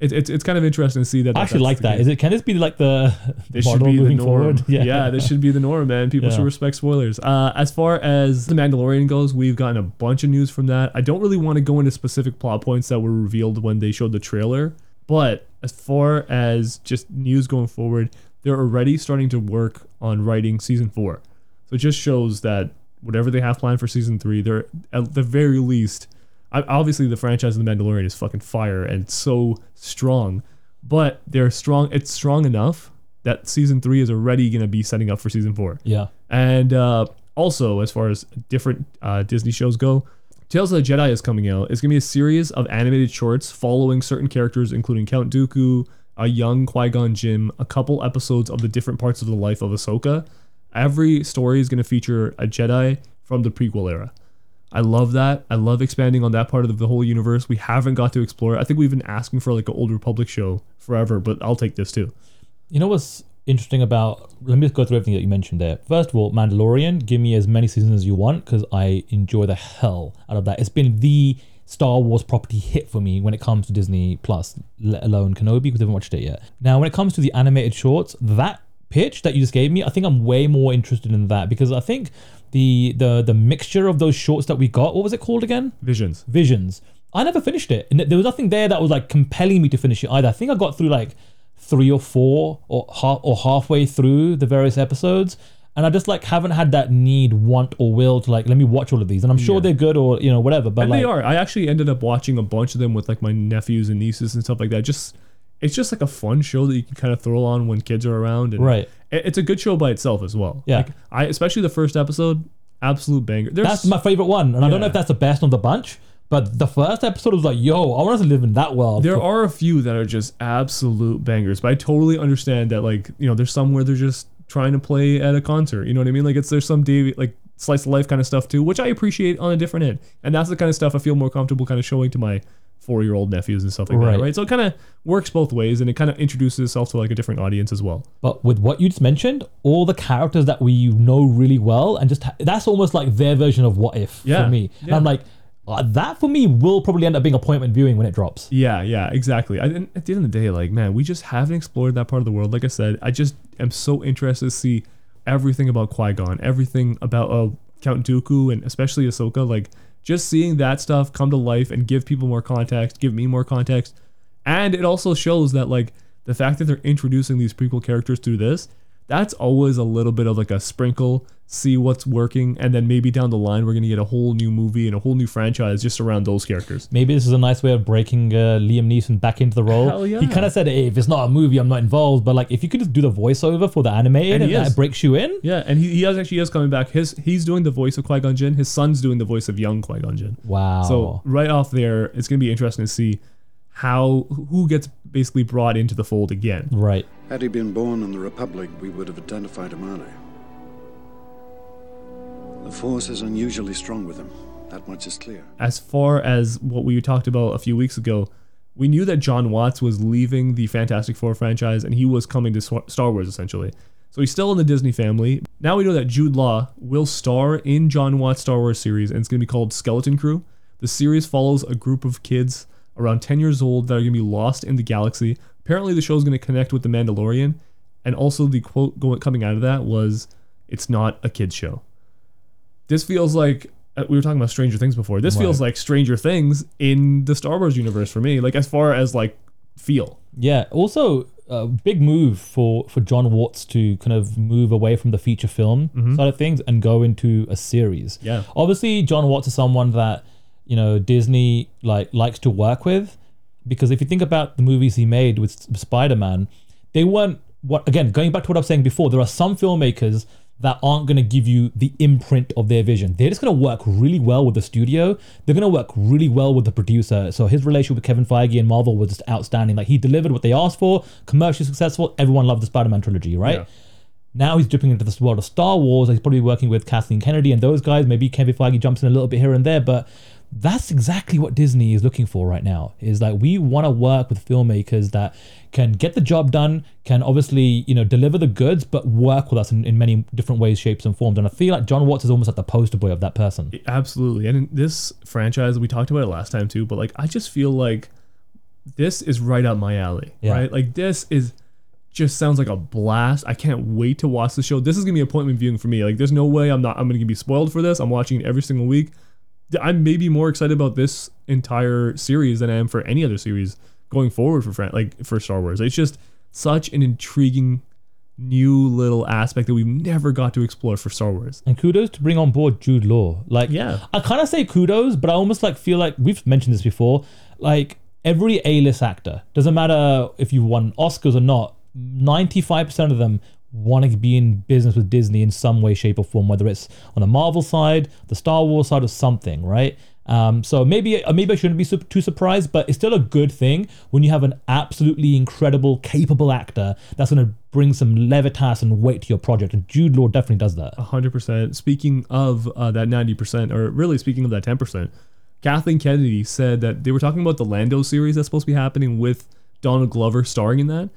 Yeah. It's it's kind of interesting to see that. I actually like that. case. Is it? Can this be like the This should model be the forward? Yeah. this should be the norm, man. People Yeah. should respect spoilers. Uh, as far as The Mandalorian goes, we've gotten a bunch of news from that. I don't really want to go into specific plot points that were revealed when they showed the trailer, but as far as just news going forward, they're already starting to work on writing season four. So it just shows that whatever they have planned for season three, they're at the very least. I- Obviously, the franchise of The Mandalorian is fucking fire and so strong, but they're strong. It's strong enough that season three is already going to be setting up for season four. Yeah. And uh, Also, as far as different uh, Disney shows go, Tales of the Jedi is coming out. It's gonna be a series of animated shorts following certain characters, including Count Dooku, a young Qui Gon Jinn, a couple episodes of the different parts of the life of Ahsoka. Every story is gonna feature a Jedi from the prequel era. I love that. I love expanding on that part of the whole universe. We haven't got to explore. I think we've been asking for like an old Republic show forever, but I'll take this too. You know what's interesting about? Let me just go through everything that you mentioned there. First of all, Mandalorian. Give me as many seasons as you want because I enjoy the hell out of that. It's been the Star Wars property hit for me when it comes to Disney Plus, let alone Kenobi because I haven't watched it yet. Now, when it comes to the animated shorts, that pitch that you just gave me, I think I'm way more interested in that because I think the the the mixture of those shorts that we got, what was it called again? Visions. Visions. I never finished it, and there was nothing there that was like compelling me to finish it either. I think I got through like three or four or half or halfway through the various episodes, and I just like haven't had that need, want, or will to like let me watch all of these. And I'm sure Yeah. they're good or you know whatever, but and like they are. I actually ended up watching a bunch of them with like my nephews and nieces and stuff like that. Just it's just like a fun show that you can kind of throw on when kids are around. And Right. it- It's a good show by itself as well. Yeah. Like, I especially the first episode, absolute banger. There's, that's my favorite one, and I don't know Yeah. if that's the best of the bunch. But the first episode was like, yo, I want to live in that world. There are a few that are just absolute bangers, but I totally understand that like you know there's some where they're just trying to play at a concert. You know what I mean? Like it's there's some David like slice of life kind of stuff too, which I appreciate on a different end, and that's the kind of stuff I feel more comfortable kind of showing to my four year old nephews and stuff like Right. that. Right. So it kind of works both ways, and it kind of introduces itself to like a different audience as well. But with what you just mentioned, all the characters that we know really well, and just ha- that's almost like their version of what if Yeah, for me. And yeah. I'm like, uh, that for me will probably end up being appointment viewing when it drops. Yeah, yeah, exactly. I, and at the end of the day, like, man, we just haven't explored that part of the world. Like I said, I just am so interested to see everything about Qui Gon, everything about uh, Count Dooku, and especially Ahsoka. Like, just seeing that stuff come to life and give people more context, give me more context. And it also shows that, like, the fact that they're introducing these prequel characters through this, that's always a little bit of like a sprinkle, see what's working, and then maybe down the line, we're going to get a whole new movie and a whole new franchise just around those characters. Maybe this is a nice way of breaking uh, Liam Neeson back into the role. Hell yeah. He kind of said, hey, if it's not a movie, I'm not involved. But like, if you could just do the voiceover for the animated And and, that breaks you in, Yeah, and he, he has actually is coming back. His he's doing the voice of Qui Gon Jinn. His son's doing the voice of young Qui Gon Jinn. wow. So right off there, it's gonna be interesting to see how who gets basically brought into the fold again. right. Had he been born in the Republic, we would have identified him early. The Force is unusually strong with him. That much is clear. As far as what we talked about a few weeks ago, we knew that John Watts was leaving the Fantastic Four franchise and he was coming to Star Wars essentially. So he's still in the Disney family. Now we know that Jude Law will star in John Watts' Star Wars series, and it's going to be called Skeleton Crew. The series follows a group of kids around 10 years old that are going to be lost in the galaxy. Apparently, the show is going to connect with The Mandalorian, and also the quote going coming out of that was, "It's not a kids show." This feels like uh, we were talking about Stranger Things before. This feels like Stranger Things in the Star Wars universe for me, like as far as like feel. Yeah. Also, a big move for for John Watts to kind of move away from the feature film side of things and go into a series. Yeah. Obviously, John Watts is someone that you know Disney like likes to work with because if you think about the movies he made with Spider Man, they weren't what again going back to what I was saying before. There are some filmmakers that aren't going to give you the imprint of their vision. They're just going to work really well with the studio. They're going to work really well with the producer. So his relationship with Kevin Feige and Marvel was just outstanding. Like he delivered what they asked for, commercially successful. Everyone loved the Spider-Man trilogy, right? Yeah. Now he's dipping into this world of Star Wars. He's probably working with Kathleen Kennedy and those guys. Maybe Kevin Feige jumps in a little bit here and there, but that's exactly what Disney is looking for right now. Is like we want to work with filmmakers that can get the job done, can obviously you know deliver the goods, but work with us in, in many different ways, shapes, and forms. And I feel like John Watts is almost like the poster boy of that person. Absolutely. And in this franchise, we talked about it last time too, but like I just feel like this is right up my alley. Yeah. Right? Like this is just sounds like a blast. I can't wait to watch the show. This is gonna be appointment viewing for me. Like there's no way I'm not I'm gonna be spoiled for this. I'm watching it every single week. I'm maybe more excited about this entire series than I am for any other series going forward for Fran- like for Star Wars. It's just such an intriguing new little aspect that we've never got to explore for Star Wars. And kudos to bring on board Jude Law. Like, Yeah. I kind of say kudos, but I almost like feel like we've mentioned this before. Like every A-list actor, doesn't matter if you won Oscars or not, ninety-five percent of them want to be in business with Disney in some way, shape, or form, whether it's on the Marvel side, the Star Wars side, or something, right? Um, so maybe uh, maybe I shouldn't be too surprised, but it's still a good thing when you have an absolutely incredible, capable actor that's going to bring some levitas and weight to your project. And Jude Law definitely does that. hundred percent. Speaking of uh, that ninety percent, or really speaking of that ten percent, Kathleen Kennedy said that they were talking about the Lando series that's supposed to be happening with Donald Glover starring in that.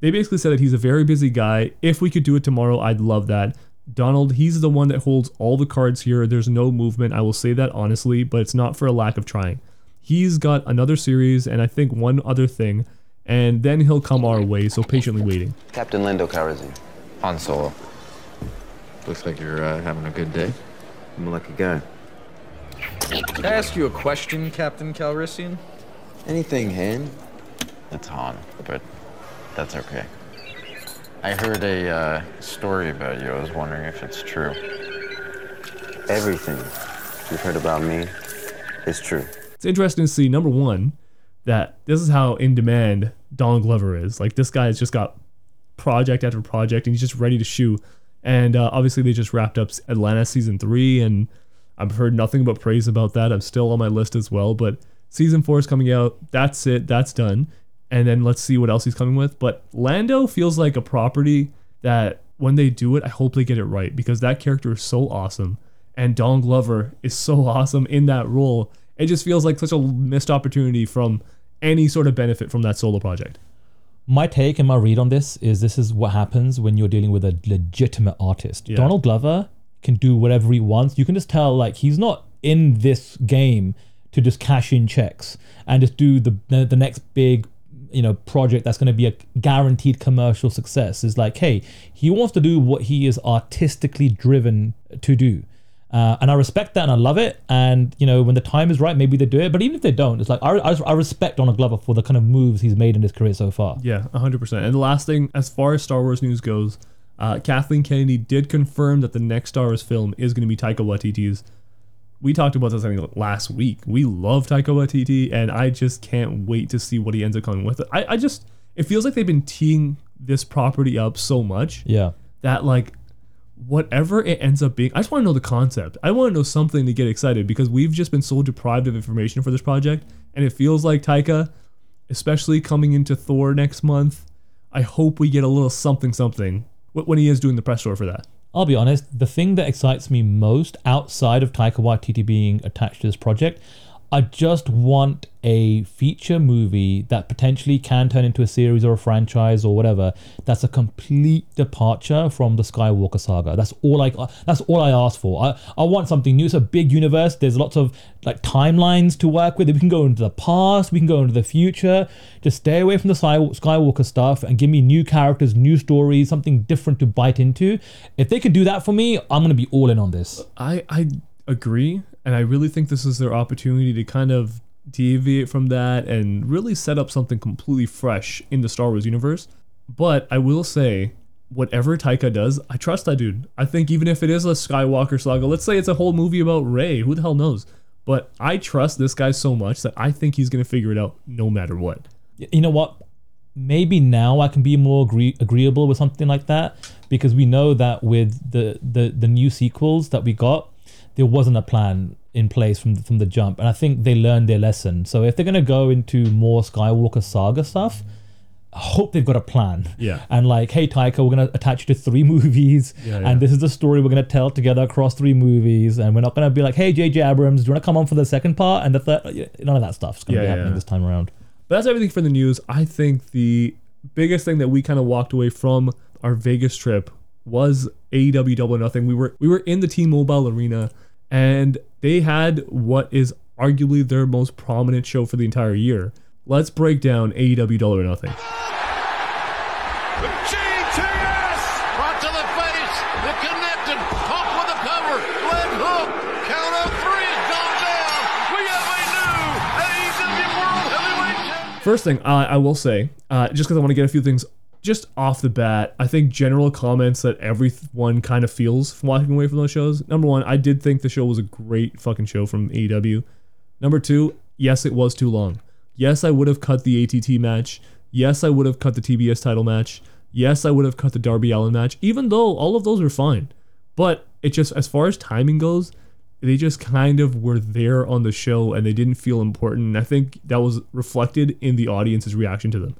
They basically said that he's a very busy guy. If we could do it tomorrow, I'd love that. Donald, he's the one that holds all the cards here. There's no movement. I will say that honestly, but it's not for a lack of trying. He's got another series and I think one other thing, and then he'll come our way. So patiently waiting. Captain Lando Calrissian. Han Solo. Looks like you're uh, having a good day. I'm a lucky guy. Can I ask you a question, Captain Calrissian? Anything, Han? It's Han, but that's okay. I heard a uh, story about you. I was wondering if it's true. Everything you've heard about me is true. It's interesting to see number one that this is how in demand Don Glover is. Like this guy has just got project after project, and he's just ready to shoot. And uh, obviously, they just wrapped up Atlanta season three, and I've heard nothing but praise about that. I'm still on my list as well, but season four is coming out. That's it. That's done. And then let's see what else he's coming with. But Lando feels like a property that when they do it, I hope they get it right because that character is so awesome. And Don Glover is so awesome in that role. It just feels like such a missed opportunity from any sort of benefit from that solo project. My take and my read on this is this is what happens when you're dealing with a legitimate artist. Yeah. Donald Glover can do whatever he wants. You can just tell like he's not in this game to just cash in checks and just do the the, the next big you know project that's going to be a guaranteed commercial success is like hey he wants to do what he is artistically driven to do uh, and I respect that and I love it. And, you know, when the time is right, maybe they do it. But even if they don't, it's like, I, I, I respect Donald Glover for the kind of moves he's made in his career so far. Yeah, 100%. And the last thing, as far as Star Wars news goes, uh, Kathleen Kennedy did confirm that the next Star Wars film is going to be Taika Waititi's. We talked about this, I think, last week. We love Taika Waititi, and I just can't wait to see what he ends up coming with. I, I just, it feels like they've been teeing this property up so much Yeah. that, like, whatever it ends up being, I just want to know the concept. I want to know something to get excited because we've just been so deprived of information for this project, and it feels like Taika, especially coming into Thor next month. I hope we get a little something something when he is doing the press tour for that. I'll be honest, the thing that excites me most outside of Taika Waititi being attached to this project, I just want a feature movie that potentially can turn into a series or a franchise or whatever. That's a complete departure from the Skywalker saga. That's all I that's all I ask for. I, I want something new. It's a big universe. There's lots of like timelines to work with. We can go into the past, we can go into the future. Just stay away from the Skywalker stuff and give me new characters, new stories, something different to bite into. If they could do that for me, I'm gonna be all in on this. I I agree, and I really think this is their opportunity to kind of deviate from that and really set up something completely fresh in the Star Wars universe. But I will say, whatever Taika does, I trust that dude. I think even if it is a Skywalker saga, let's say it's a whole movie about Rey, who the hell knows? But I trust this guy so much that I think he's gonna figure it out no matter what. You know what? Maybe now I can be more agree- agreeable with something like that because we know that with the, the the new sequels that we got, there wasn't a plan in place from from the jump, and I think they learned their lesson. So if they're gonna go into more Skywalker saga stuff, I hope they've got a plan. Yeah. And like, hey Taika, we're gonna attach you to three movies, Yeah, yeah. and this is the story we're gonna tell together across three movies, and we're not gonna be like, hey JJ Abrams, do you wanna come on for the second part and the third? None of that stuff's gonna Yeah, be happening this time around. But that's everything for the news. I think the biggest thing that we kind of walked away from our Vegas trip was AEW Double or Nothing. We were we were in the T-Mobile Arena, and they had what is arguably their most prominent show for the entire year. Let's break down AEW Double or Nothing. GTS! Right to the face. The connected. Hook with the cover. Leg hook. Count of three gone down. We have a new AEW World Heavyweight Champion. First thing uh, I will say, uh, just because I want to get a few things just off the bat, I think general comments that everyone kind of feels from walking away from those shows. Number one, I did think the show was a great fucking show from AEW. Number two, yes, it was too long. Yes, I would have cut the ATT match. Yes, I would have cut the TBS title match. Yes, I would have cut the Darby Allin match, even though all of those were fine. But it just, as far as timing goes, they just kind of were there on the show and they didn't feel important. And I think that was reflected in the audience's reaction to them.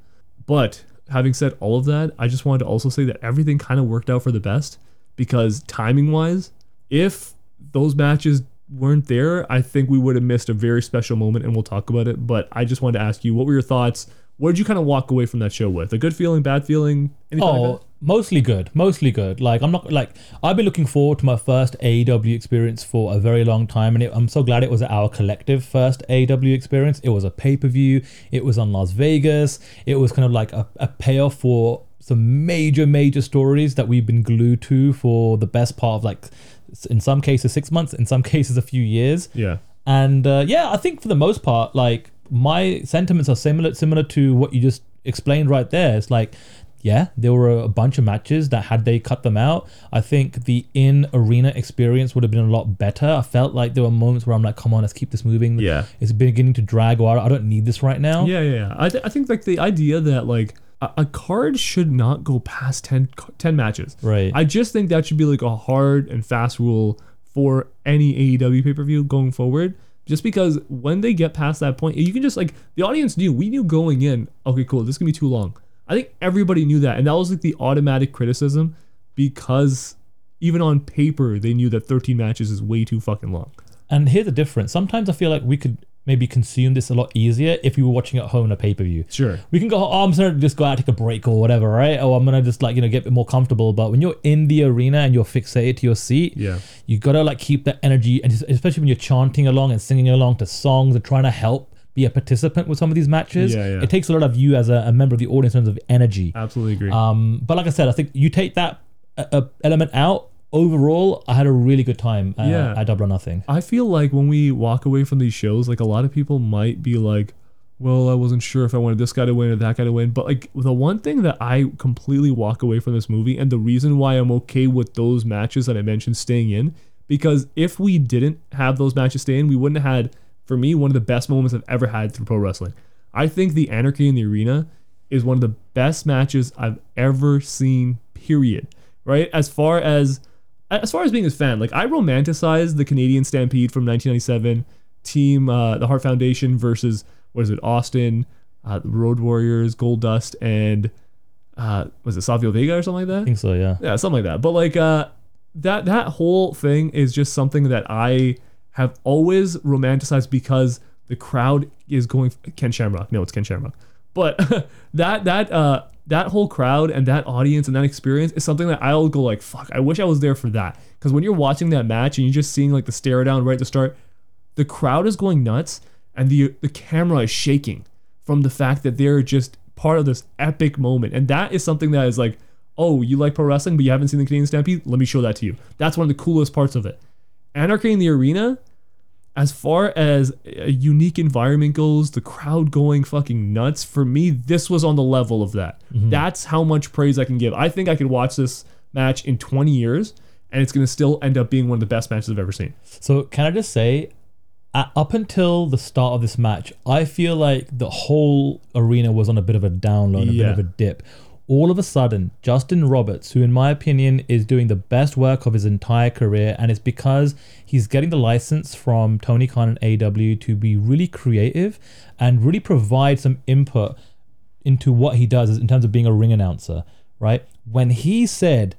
But having said all of that, I just wanted to also say that everything kind of worked out for the best because timing wise, if those matches weren't there, I think we would have missed a very special moment and we'll talk about it. But I just wanted to ask you, what were your thoughts? What did you kind of walk away from that show with? A good feeling, bad feeling? Anything like Oh, that? Mostly good, mostly good. Like I'm not like I've been looking forward to my first AEW experience for a very long time, and it, I'm so glad it was our collective first AEW experience. It was a pay per view. It was on Las Vegas. It was kind of like a, a payoff for some major, major stories that we've been glued to for the best part of like, in some cases six months, in some cases a few years. Yeah. And uh, yeah, I think for the most part, like my sentiments are similar similar to what you just explained right there. It's like, yeah, there were a bunch of matches that had they cut them out, I think the in arena experience would have been a lot better. I felt like there were moments where I'm like, come on, let's keep this moving. Yeah. it's beginning to drag, or I don't need this right now. Yeah, yeah, yeah. I, th- I think like the idea that like a, a card should not go past 10, 10 matches. Right. I just think that should be like a hard and fast rule for any AEW pay per view going forward. Just because when they get past that point, you can just like the audience knew. We knew going in. Okay, cool. This is gonna be too long. I think everybody knew that, and that was like the automatic criticism because even on paper they knew that 13 matches is way too fucking long. And here's the difference. Sometimes I feel like we could maybe consume this a lot easier if we were watching at home on a pay per view. Sure. We can go, oh, I'm gonna just go out, take a break or whatever, right? Or I'm gonna just like, you know, get a bit more comfortable. But when you're in the arena and you're fixated to your seat, Yeah. you gotta like keep that energy and especially when you're chanting along and singing along to songs and trying to help be a participant with some of these matches. Yeah, yeah. It takes a lot of you as a, a member of the audience in terms of energy. Absolutely agree. Um, but like I said, I think you take that uh, uh, element out. Overall, I had a really good time uh, Yeah. at Double or Nothing. I feel like when we walk away from these shows, like a lot of people might be like, well, I wasn't sure if I wanted this guy to win or that guy to win. But like the one thing that I completely walk away from this movie, and the reason why I'm okay with those matches that I mentioned staying in, because if we didn't have those matches stay in, we wouldn't have had, for me, one of the best moments I've ever had through pro wrestling. I think the Anarchy in the Arena is one of the best matches I've ever seen, period. Right? As far as as far as being a fan, like I romanticized the Canadian Stampede from 1997, Team uh, the Heart Foundation versus what is it, Austin, uh, Road Warriors, Goldust, and uh, was it Savio Vega or something like that? I think so, yeah. Yeah, something like that. But like uh, that that whole thing is just something that I have always romanticized because the crowd is going Ken Shamrock. No, it's Ken Shamrock. But that that uh that whole crowd and that audience and that experience is something that I'll go like fuck. I wish I was there for that because when you're watching that match and you're just seeing like the stare down right at the start, the crowd is going nuts and the the camera is shaking from the fact that they're just part of this epic moment. And that is something that is like, oh, you like pro wrestling, but you haven't seen the Canadian Stampede? Let me show that to you. That's one of the coolest parts of it. Anarchy in the Arena, as far as a unique environment goes, the crowd going fucking nuts, for me, this was on the level of that. Mhm. That's how much praise I can give. I think I could watch this match in 20 years and it's going to still end up being one of the best matches I've ever seen. So can I just say, uh, up until the start of this match, I feel like the whole arena was on a bit of a download, a bit of a dip. All of a sudden, Justin Roberts, who in my opinion is doing the best work of his entire career, and it's because he's getting the license from Tony Khan and AW to be really creative and really provide some input into what he does in terms of being a ring announcer, right? When he said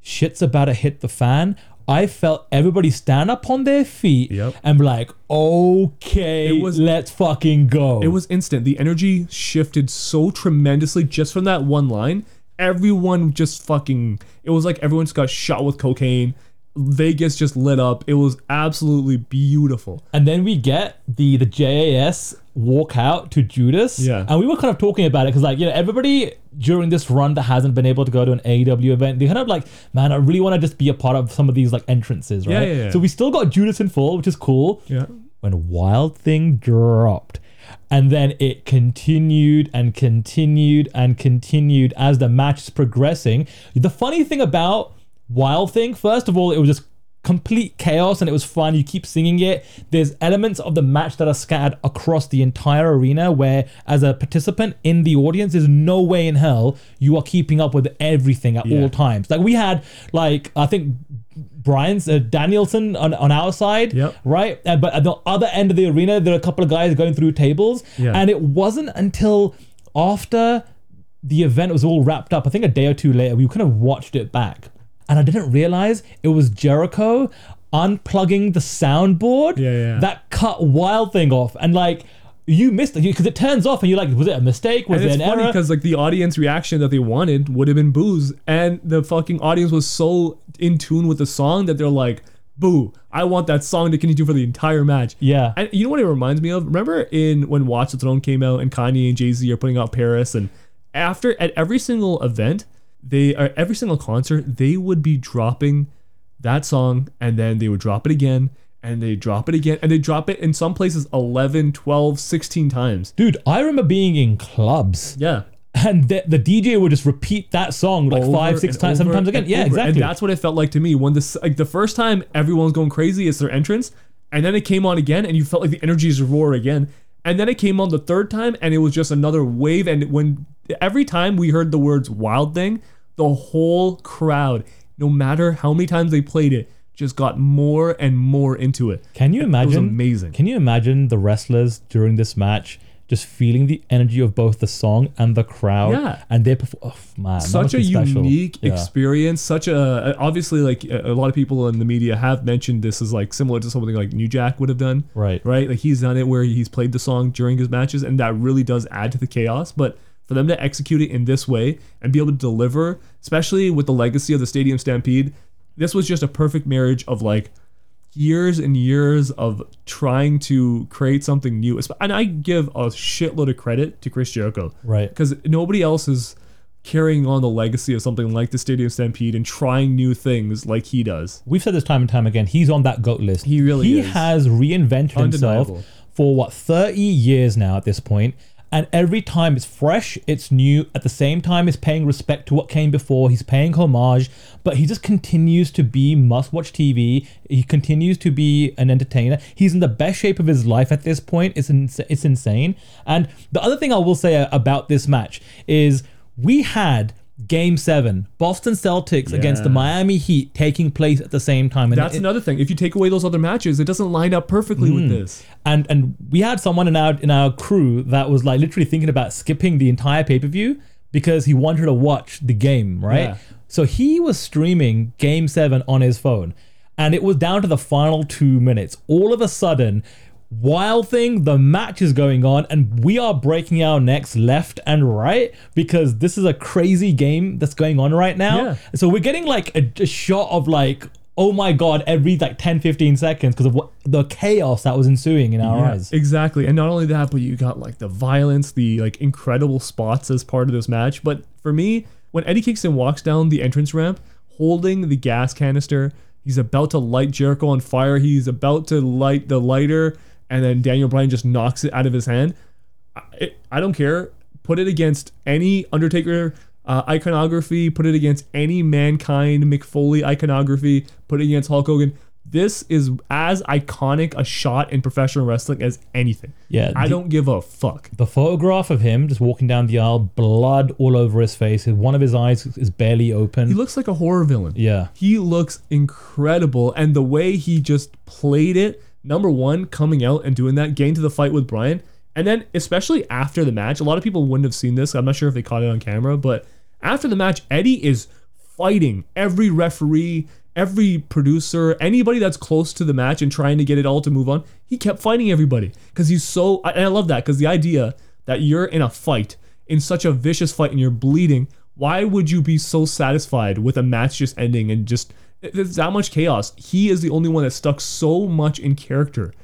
shit's about to hit the fan, I felt everybody stand up on their feet and be like, okay, was, let's fucking go. It was instant. The energy shifted so tremendously just from that one line. Everyone just fucking. It was like everyone just got shot with cocaine. Vegas just lit up. It was absolutely beautiful. And then we get the the JAS walk out to Judas. Yeah. And we were kind of talking about it because, like, you know, everybody during this run that hasn't been able to go to an AEW event, they kind of like, man, I really want to just be a part of some of these like entrances, Yeah, right? yeah, yeah. So we still got Judas in full, which is cool. Yeah. When Wild Thing dropped. And then it continued and continued and continued as the match is progressing. The funny thing about Wild Thing, first of all, it was just complete chaos and it was fun. You keep singing it. There's elements of the match that are scattered across the entire arena where, as a participant in the audience, there's no way in hell you are keeping up with everything at all times. Like we had, like I think Brian's uh, Danielson on, on our side, Yep. right? And, but at the other end of the arena, there are a couple of guys going through tables, Yeah. and it wasn't until after the event was all wrapped up, I think a day or two later, we kind of watched it back, and I didn't realize it was Jericho unplugging the soundboard Yeah, yeah. that cut Wild Thing off, and like. You missed it because it turns off, and you're like, "Was it a mistake? Was and it it's an funny error?" because like the audience reaction that they wanted would have been boos, and the fucking audience was so in tune with the song that they're like, "Boo! I want that song to continue for the entire match." Yeah. And you know what it reminds me of? Remember in when Watch the Throne came out and Kanye and Jay Z are putting out Paris, and after at every single event, they are every single concert they would be dropping that song, and then they would drop it again. And they drop it again, and they drop it in some places 11, 12, 16 times. Dude, I remember being in clubs. Yeah. And the, the DJ would just repeat that song like five, six and times, seven over times again. and Yeah, over. exactly. And that's what it felt like to me when this like the first time everyone's going crazy, it's their entrance, and then it came on again, and you felt like the energies roar again, and then it came on the third time, and it was just another wave. And when every time we heard the words "wild thing," the whole crowd, no matter how many times they played it, just got more and more into it. Can you It was imagine? amazing. Can you imagine the wrestlers during this match just feeling the energy of both the song and the crowd? Yeah. And their perf- oh, man, such a special. unique Yeah. experience such a obviously like a a lot of people in the media have mentioned this is like similar to something like new jack would have done Right. right like he's done it where he's played the song during his matches and that really does add to the chaos but for them to execute it in this way and be able to deliver especially with the legacy of the stadium stampede this was just a perfect marriage of like years and years of trying to create something new and i give a shitload of credit to chris jericho Right. because nobody else is carrying on the legacy of something like the Stadium Stampede and trying new things like he does. We've said this time and time again. He's on that goat list. He really he is. has reinvented Undeniable. himself for what 30 years now at this point and every time it's fresh it's new. At the same time it's paying respect to what came before. He's paying homage. But he just continues to be must watch tv he continues to be an entertainer. He's in the best shape of his life at this point. It's, ins- it's insane. And the other thing i will say about this match is we had Game seven, Boston Celtics against the Miami Heat taking place at the same time. And That's it- another thing. If you take away those other matches, it doesn't line up perfectly with Mm. this. And and we had someone in our in our crew that was like literally thinking about skipping the entire pay per view because he wanted to watch the game, right? Yeah. So he was streaming Game Seven on his phone, and it was down to the final two minutes. All of a sudden. Wild thing, the match is going on, and we are breaking our necks left and right because this is a crazy game that's going on right now. Yeah. So we're getting like a, a shot of like, oh my god, every like 10, 15 seconds because of what the chaos that was ensuing in our Yeah, eyes. Exactly. And not only that, but you got like the violence, the like incredible spots as part of this match. But for me, when Eddie Kingston walks down the entrance ramp holding the gas canister, he's about to light Jericho on fire. He's about to light the lighter, and then Daniel Bryan just knocks it out of his hand. I, it, I don't care. Put it against any Undertaker uh, iconography. Put it against any Mankind Mick Foley iconography. Put it against Hulk Hogan. This is as iconic a shot in professional wrestling as anything. Yeah, I the- don't give a fuck. The photograph of him just walking down the aisle, blood all over his face. One of his eyes is barely open. He looks like a horror villain. Yeah. He looks incredible. And the way he just played it, number one, coming out and doing that, getting to the fight with Brian. And then, especially after the match, a lot of people wouldn't have seen this. I'm not sure if they caught it on camera, but after the match, Eddie is fighting every referee, every producer, anybody that's close to the match and trying to get it all to move on. He kept fighting everybody because he's so. And I love that because the idea that you're in a fight, in such a vicious fight, and you're bleeding. Why would you be so satisfied with a match just ending and just there's that much chaos? He is the only one that stuck so much in character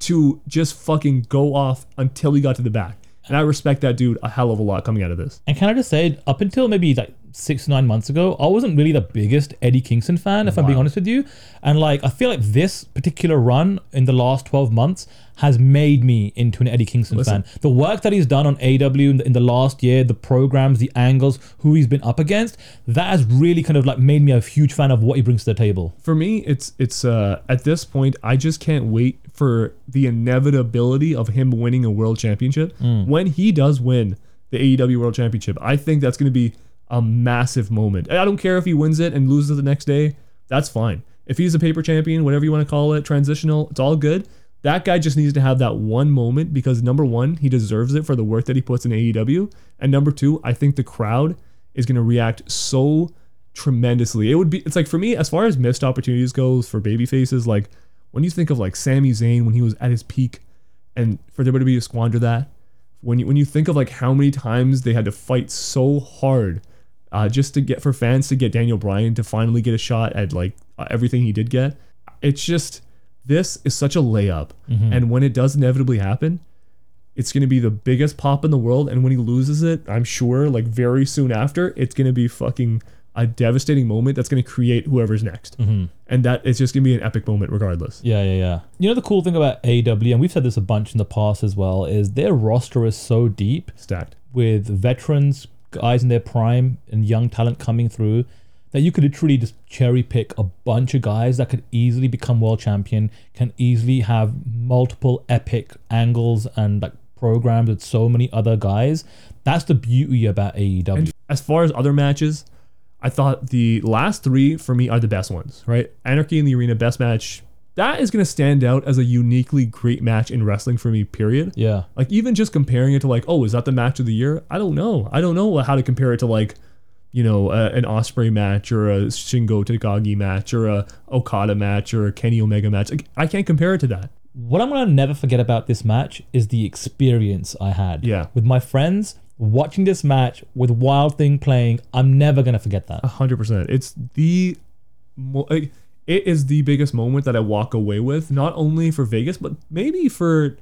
to just fucking go off until he got to the back. And I respect that dude a hell of a lot coming out of this. And can I just say, up until maybe like six nine months ago, I wasn't really the biggest Eddie Kingston fan, if I'm being honest with you. And like, I feel like this particular run in the last twelve months has made me into an Eddie Kingston Listen. fan. The work that he's done on AW in the, in the last year, the programs, the angles, who he's been up against, that has really kind of like made me a huge fan of what he brings to the table. For me, it's it's uh at this point I just can't wait for the inevitability of him winning a world championship. Mm. When he does win the AEW World Championship, I think that's going to be a massive moment. I don't care if he wins it and loses it the next day. That's fine. If he's a paper champion, whatever you want to call it, transitional, it's all good. That guy just needs to have that one moment because number one, he deserves it for the work that he puts in AEW, and number two, I think the crowd is going to react so tremendously. It would be it's like for me as far as missed opportunities goes for baby faces like when you think of like Sami Zayn when he was at his peak and for WWE to squander that when you when you think of like how many times they had to fight so hard uh, just to get for fans to get Daniel Bryan to finally get a shot at like uh, everything he did get it's just this is such a layup Mhm. and when it does inevitably happen it's going to be the biggest pop in the world and when he loses it i'm sure like very soon after it's going to be fucking a devastating moment that's going to create whoever's next Mhm. and that it's just going to be an epic moment regardless Yeah, yeah, yeah. You know the cool thing about AEW, and we've said this a bunch in the past as well, is their roster is so deep, stacked with veterans, guys in their prime, and young talent coming through, that you could literally just cherry pick a bunch of guys that could easily become world champion, can easily have multiple epic angles and like programs with so many other guys. That's the beauty about AEW. And as far as other matches, I thought the last three for me are the best ones, right? Anarchy in the Arena, best match. That is going to stand out as a uniquely great match in wrestling for me, period. Yeah. Like, even just comparing it to, like, oh, is that the match of the year? I don't know. I don't know how to compare it to, like, you know, an Ospreay match or a Shingo Takagi match or a Okada match or a Kenny Omega match. Like, I can't compare it to that. What I'm gonna never forget about this match is the experience I had. Yeah. With my friends watching this match with Wild Thing playing. I'm never gonna forget that. A hundred percent. It's the, mo- like, it is the biggest moment that I walk away with, not only for Vegas, but maybe for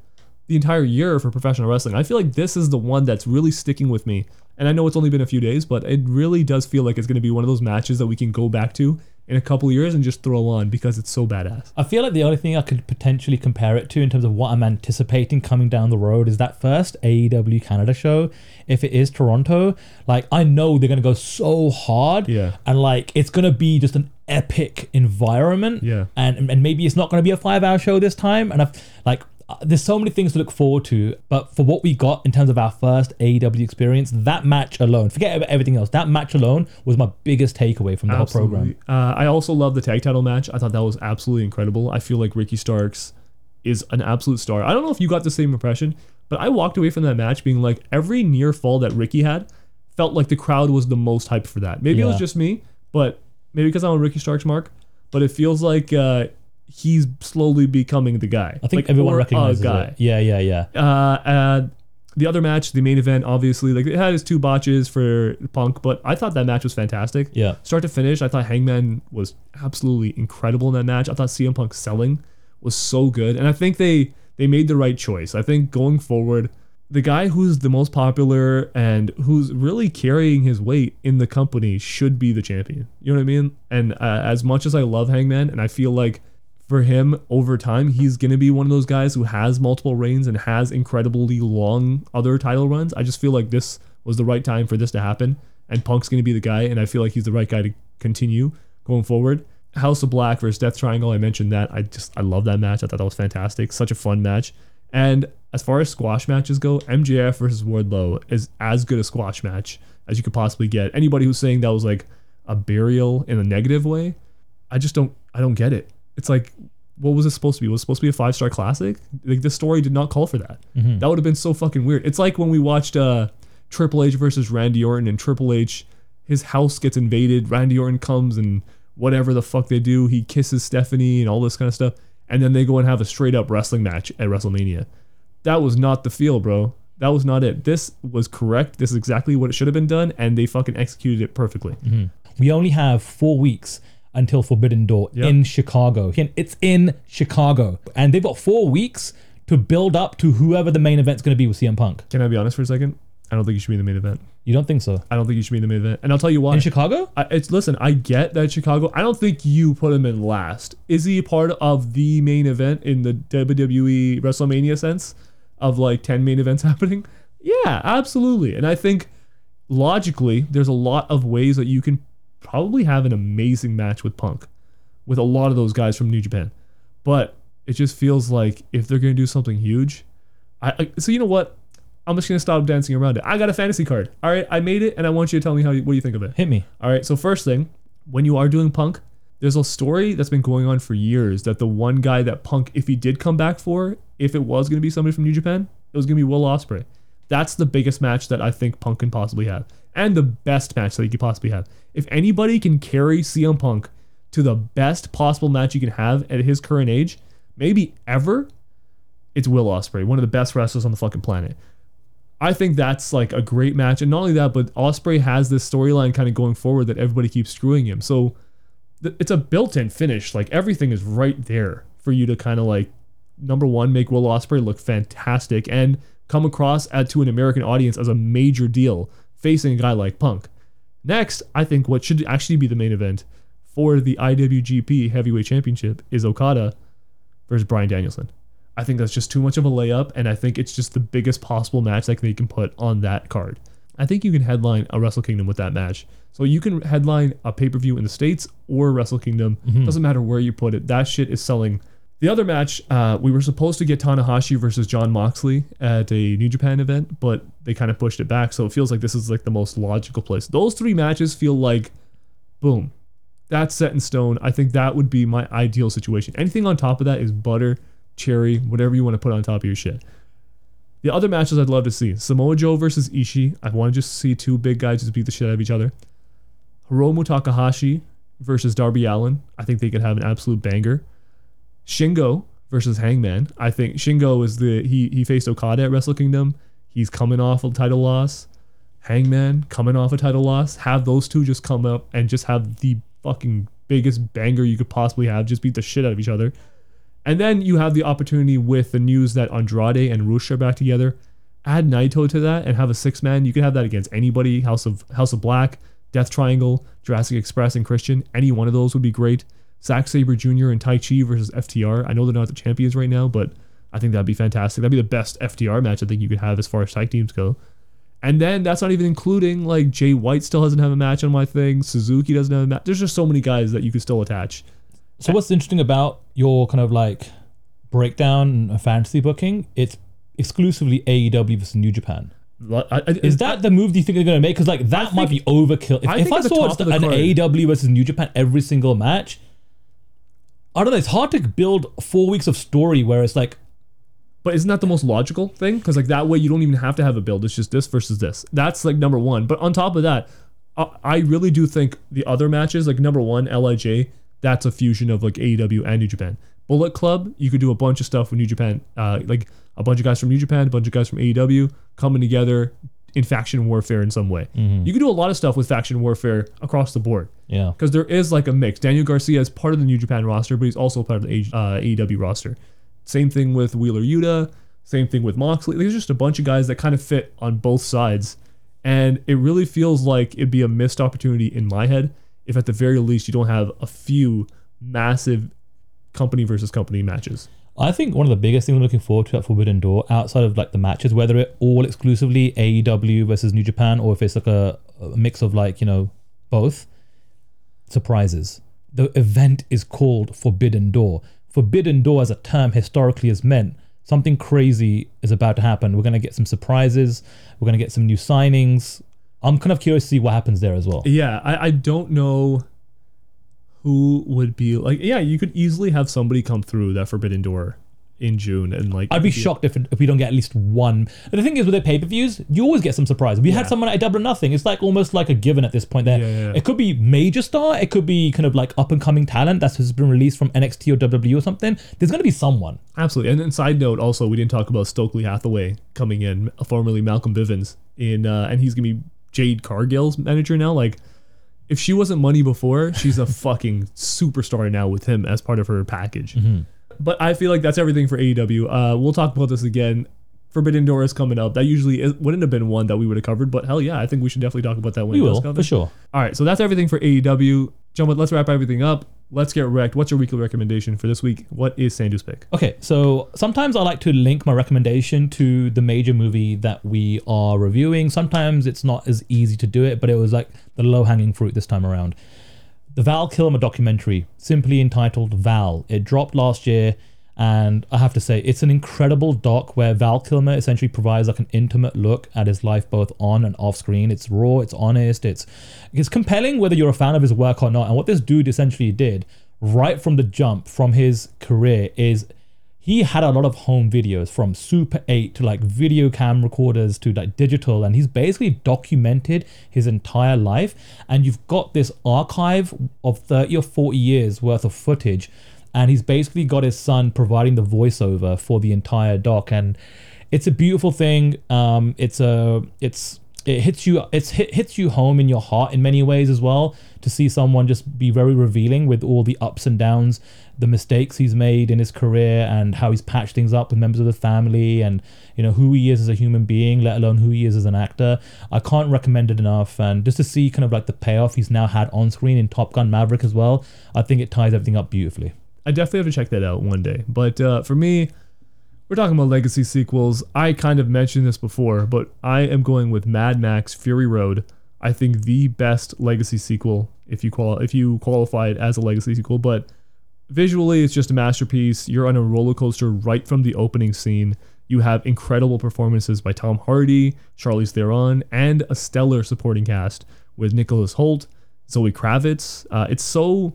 the entire year for professional wrestling. I feel like this is the one that's really sticking with me. And I know it's only been a few days, but it really does feel like it's going to be one of those matches that we can go back to in a couple years and just throw on because it's so badass. I feel like the only thing I could potentially compare it to in terms of what I'm anticipating coming down the road is that first AEW Canada show. If it is Toronto, like I know they're gonna go so hard, Yeah. and like it's gonna be just an epic environment, Yeah. and and maybe it's not gonna be a five hour show this time, and I've like. There's so many things to look forward to, but for what we got in terms of our first AEW experience, that match alone, forget about everything else, that match alone was my biggest takeaway from the whole program. Uh, I also love the tag title match. I thought that was absolutely incredible. I feel like Ricky Starks is an absolute star. I don't know if you got the same impression, but I walked away from that match being like every near fall that Ricky had felt like the crowd was the most hyped for that. Maybe it was just me, but maybe because I'm a Ricky Starks mark, but it feels like uh, he's slowly becoming the guy. I think Like, everyone a recognizes guy. it. Yeah, yeah, yeah. Uh, uh, the other match, the main event, obviously, like it had its two botches for Punk, but I thought that match was fantastic. Yeah. Start to finish, I thought Hangman was absolutely incredible in that match. I thought CM Punk selling was so good, and I think they they made the right choice. I think going forward, the guy who's the most popular and who's really carrying his weight in the company should be the champion. You know what I mean? And uh, as much as I love Hangman, and I feel like for him over time, he's going to be one of those guys who has multiple reigns and has incredibly long other title runs. I just feel like this was the right time for this to happen. And Punk's going to be the guy, and I feel like he's the right guy to continue going forward. House of Black versus Death Triangle, I mentioned that. I just, I love that match. I thought that was fantastic. Such a fun match. And as far as squash matches go, MJF versus Wardlow is as good a squash match as you could possibly get. Anybody who's saying that was like a burial in a negative way, I just don't I don't get it. It's like what was it supposed to be? Was it supposed to be a five star classic? Like the story did not call for that. Mhm. That would have been so fucking weird. It's like when we watched uh Triple H versus Randy Orton and Triple H his house gets invaded, Randy Orton comes and whatever the fuck they do, he kisses Stephanie and all this kind of stuff, and then they go and have a straight up wrestling match at WrestleMania. That was not the feel, bro. That was not it. This was correct. This is exactly what it should have been done, and they fucking executed it perfectly. Mhm. We only have four weeks until Forbidden Door Yep. in Chicago. It's in Chicago. And they've got four weeks to build up to whoever the main event's going to be with CM Punk. Can I be honest for a second? I don't think you should be in the main event. You don't think so? I don't think you should be in the main event, and I'll tell you why. In Chicago? I, it's listen. I get that Chicago. I don't think you put him in last. Is he a part of the main event in the WWE WrestleMania sense of like ten main events happening? Yeah, absolutely. And I think logically, there's a lot of ways that you can probably have an amazing match with Punk, with a lot of those guys from New Japan. But it just feels like if they're gonna do something huge, I, I so you know what. I'm just gonna stop dancing around it. I got a fantasy card. All right, I made it, and I want you to tell me how. You, what do you think of it? Hit me. All right. So first thing, when you are doing Punk, there's a story that's been going on for years that the one guy that Punk, if he did come back for, if it was gonna be somebody from New Japan, it was gonna be Will Ospreay. That's the biggest match that I think Punk can possibly have, and the best match that you could possibly have. If anybody can carry CM Punk to the best possible match you can have at his current age, maybe ever, it's Will Ospreay, one of the best wrestlers on the fucking planet. I think that's like a great match, and not only that, but Ospreay has this storyline kind of going forward that everybody keeps screwing him. So th- it's a built-in finish. Like everything is right there for you to kind of like number one make Will Ospreay look fantastic and come across at, to an American audience as a major deal facing a guy like Punk. Next, I think what should actually be the main event for the IWGP Heavyweight Championship is Okada versus Bryan Danielson. I think that's just too much of a layup, and I think it's just the biggest possible match that they can put on that card. I think you can headline a Wrestle Kingdom with that match. So you can headline a pay per view in the States or Wrestle Kingdom. Mhm. Doesn't matter where you put it. That shit is selling. The other match, uh, we were supposed to get Tanahashi versus Jon Moxley at a New Japan event, but they kind of pushed it back. So it feels like this is like the most logical place. Those three matches feel like, boom, that's set in stone. I think that would be my ideal situation. Anything on top of that is butter, cherry, whatever you want to put on top of your shit. The other matches I'd love to see Samoa Joe versus Ishii. I want to just see two big guys just beat the shit out of each other. Hiromu Takahashi versus Darby Allin. I think they could have an absolute banger. Shingo versus Hangman. I think Shingo is the he he faced Okada at Wrestle Kingdom. He's coming off a title loss. Hangman coming off a title loss. Have those two just come up and just have the fucking biggest banger you could possibly have. Just beat the shit out of each other. And then you have the opportunity with the news that Andrade and Rush are back together. Add Naito to that and have a six man. You could have that against anybody. House of House of Black, Death Triangle, Jurassic Express, and Christian. Any one of those would be great. Zack Sabre Jr. and Taichi versus FTR. I know they're not the champions right now, but I think that'd be fantastic. That'd be the best FTR match I think you could have as far as tag teams go. And then that's not even including like Jay White still doesn't have a match on my thing. Suzuki doesn't have a match. There's just so many guys that you could still attach. So what's interesting about your kind of like breakdown and fantasy booking? It's exclusively AEW versus New Japan. Is that the move do you think they're going to make? Because like that might be overkill. If I I, if I saw top just of an card- AEW versus New Japan every single match, I don't know. It's hard to build four weeks of story where it's like, But isn't that the most logical thing? Because like that way you don't even have to have a build. It's just this versus this. That's like number one. But on top of that, I, I really do think the other matches, like number one, Lij, that's a fusion of like AEW and New Japan. Bullet Club, you could do a bunch of stuff with New Japan, uh, like a bunch of guys from New Japan, a bunch of guys from AEW coming together in faction warfare in some way. Mhm. You can do a lot of stuff with faction warfare across the board. Yeah. Because there is like a mix. Daniel Garcia is part of the New Japan roster, but he's also part of the A- uh, AEW roster. Same thing with Wheeler Yuta. Same thing with Moxley. There's just a bunch of guys that kind of fit on both sides. And it really feels like it'd be a missed opportunity in my head if at the very least you don't have a few massive company versus company matches. I think one of the biggest things I'm looking forward to at Forbidden Door, outside of like the matches, whether it all exclusively AEW versus New Japan or if it's like a, a mix of like you know both, surprises. The event is called Forbidden Door. Forbidden Door, as a term, historically has meant something crazy is about to happen. We're gonna get some surprises. We're gonna get some new signings. I'm kind of curious to see what happens there as well. Yeah, I, I don't know who would be like. Yeah, you could easily have somebody come through that Forbidden Door in June and like. I'd be shocked if, if we don't get at least one. The thing is, with the pay per views, you always get some surprise. We had someone at Double or Nothing. It's like almost like a given at this point. There, yeah. it could be major star. It could be kind of like up and coming talent that's just been released from NXT or WWE or something. There's gonna be someone. Absolutely. And then side note, also we didn't talk about Stokely Hathaway coming in, formerly Malcolm Bivens, in uh, and he's gonna be Jade Cargill's manager now. Like, if she wasn't money before, she's a fucking superstar now with him as part of her package. But I feel like that's everything for AEW. Uh, we'll talk about this again Forbidden Door is coming up. That usually is, wouldn't have been one that we would have covered, but hell yeah, I think we should definitely talk about that when We it does will, come. for sure. All right, so that's everything for AEW. Gentlemen, let's wrap everything up. Let's get wrecked. What's your weekly recommendation for this week? What is Sandu's pick? Okay, so sometimes I like to link my recommendation to the major movie that we are reviewing. Sometimes it's not as easy to do it, but it was like the low hanging fruit this time around. The Val Kilmer documentary, simply entitled Val. It dropped last year, and I have to say, it's an incredible doc where Val Kilmer essentially provides like an intimate look at his life both on and off screen. It's raw, it's honest, it's it's compelling whether you're a fan of his work or not. And what this dude essentially did right from the jump from his career is he had a lot of home videos from Super 8 to like video cam recorders to like digital, and he's basically documented his entire life. And you've got this archive of 30 or 40 years worth of footage, and he's basically got his son providing the voiceover for the entire doc. And it's a beautiful thing. Um, it's a it's it hits you it's hit, hits you home in your heart in many ways as well to see someone just be very revealing with all the ups and downs the mistakes he's made in his career and how he's patched things up with members of the family and you know who he is as a human being let alone who he is as an actor i can't recommend it enough and just to see kind of like the payoff he's now had on screen in top gun maverick as well i think it ties everything up beautifully I definitely have to check that out one day. But uh, for me, we're talking about legacy sequels. I kind of mentioned this before, but I am going with Mad Max Fury Road. I think the best legacy sequel, if you qual if you qualify it as a legacy sequel, but visually it's just a masterpiece. You're on a roller coaster right from the opening scene. You have incredible performances by Tom Hardy, Charlize Theron, and a stellar supporting cast with Nicholas Hoult, Zoe Kravitz. Uh, it's so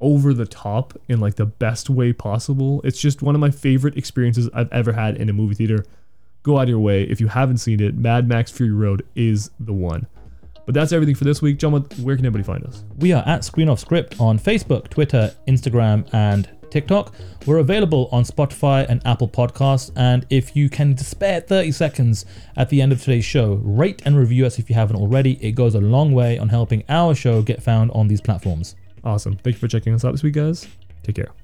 over the top in like the best way possible. It's just one of my favorite experiences I've ever had in a movie theater. Go out of your way. If you haven't seen it, Mad Max Fury Road is the one. But that's everything for this week. John, where can everybody find us? We are at Screen Off Script on Facebook, Twitter, Instagram, and TikTok. We're available on Spotify and Apple Podcasts. And if you can spare 30 seconds at the end of today's show, rate and review us if you haven't already. It goes a long way on helping our show get found on these platforms. Awesome. Thank you for checking us out this week, guys. Take care.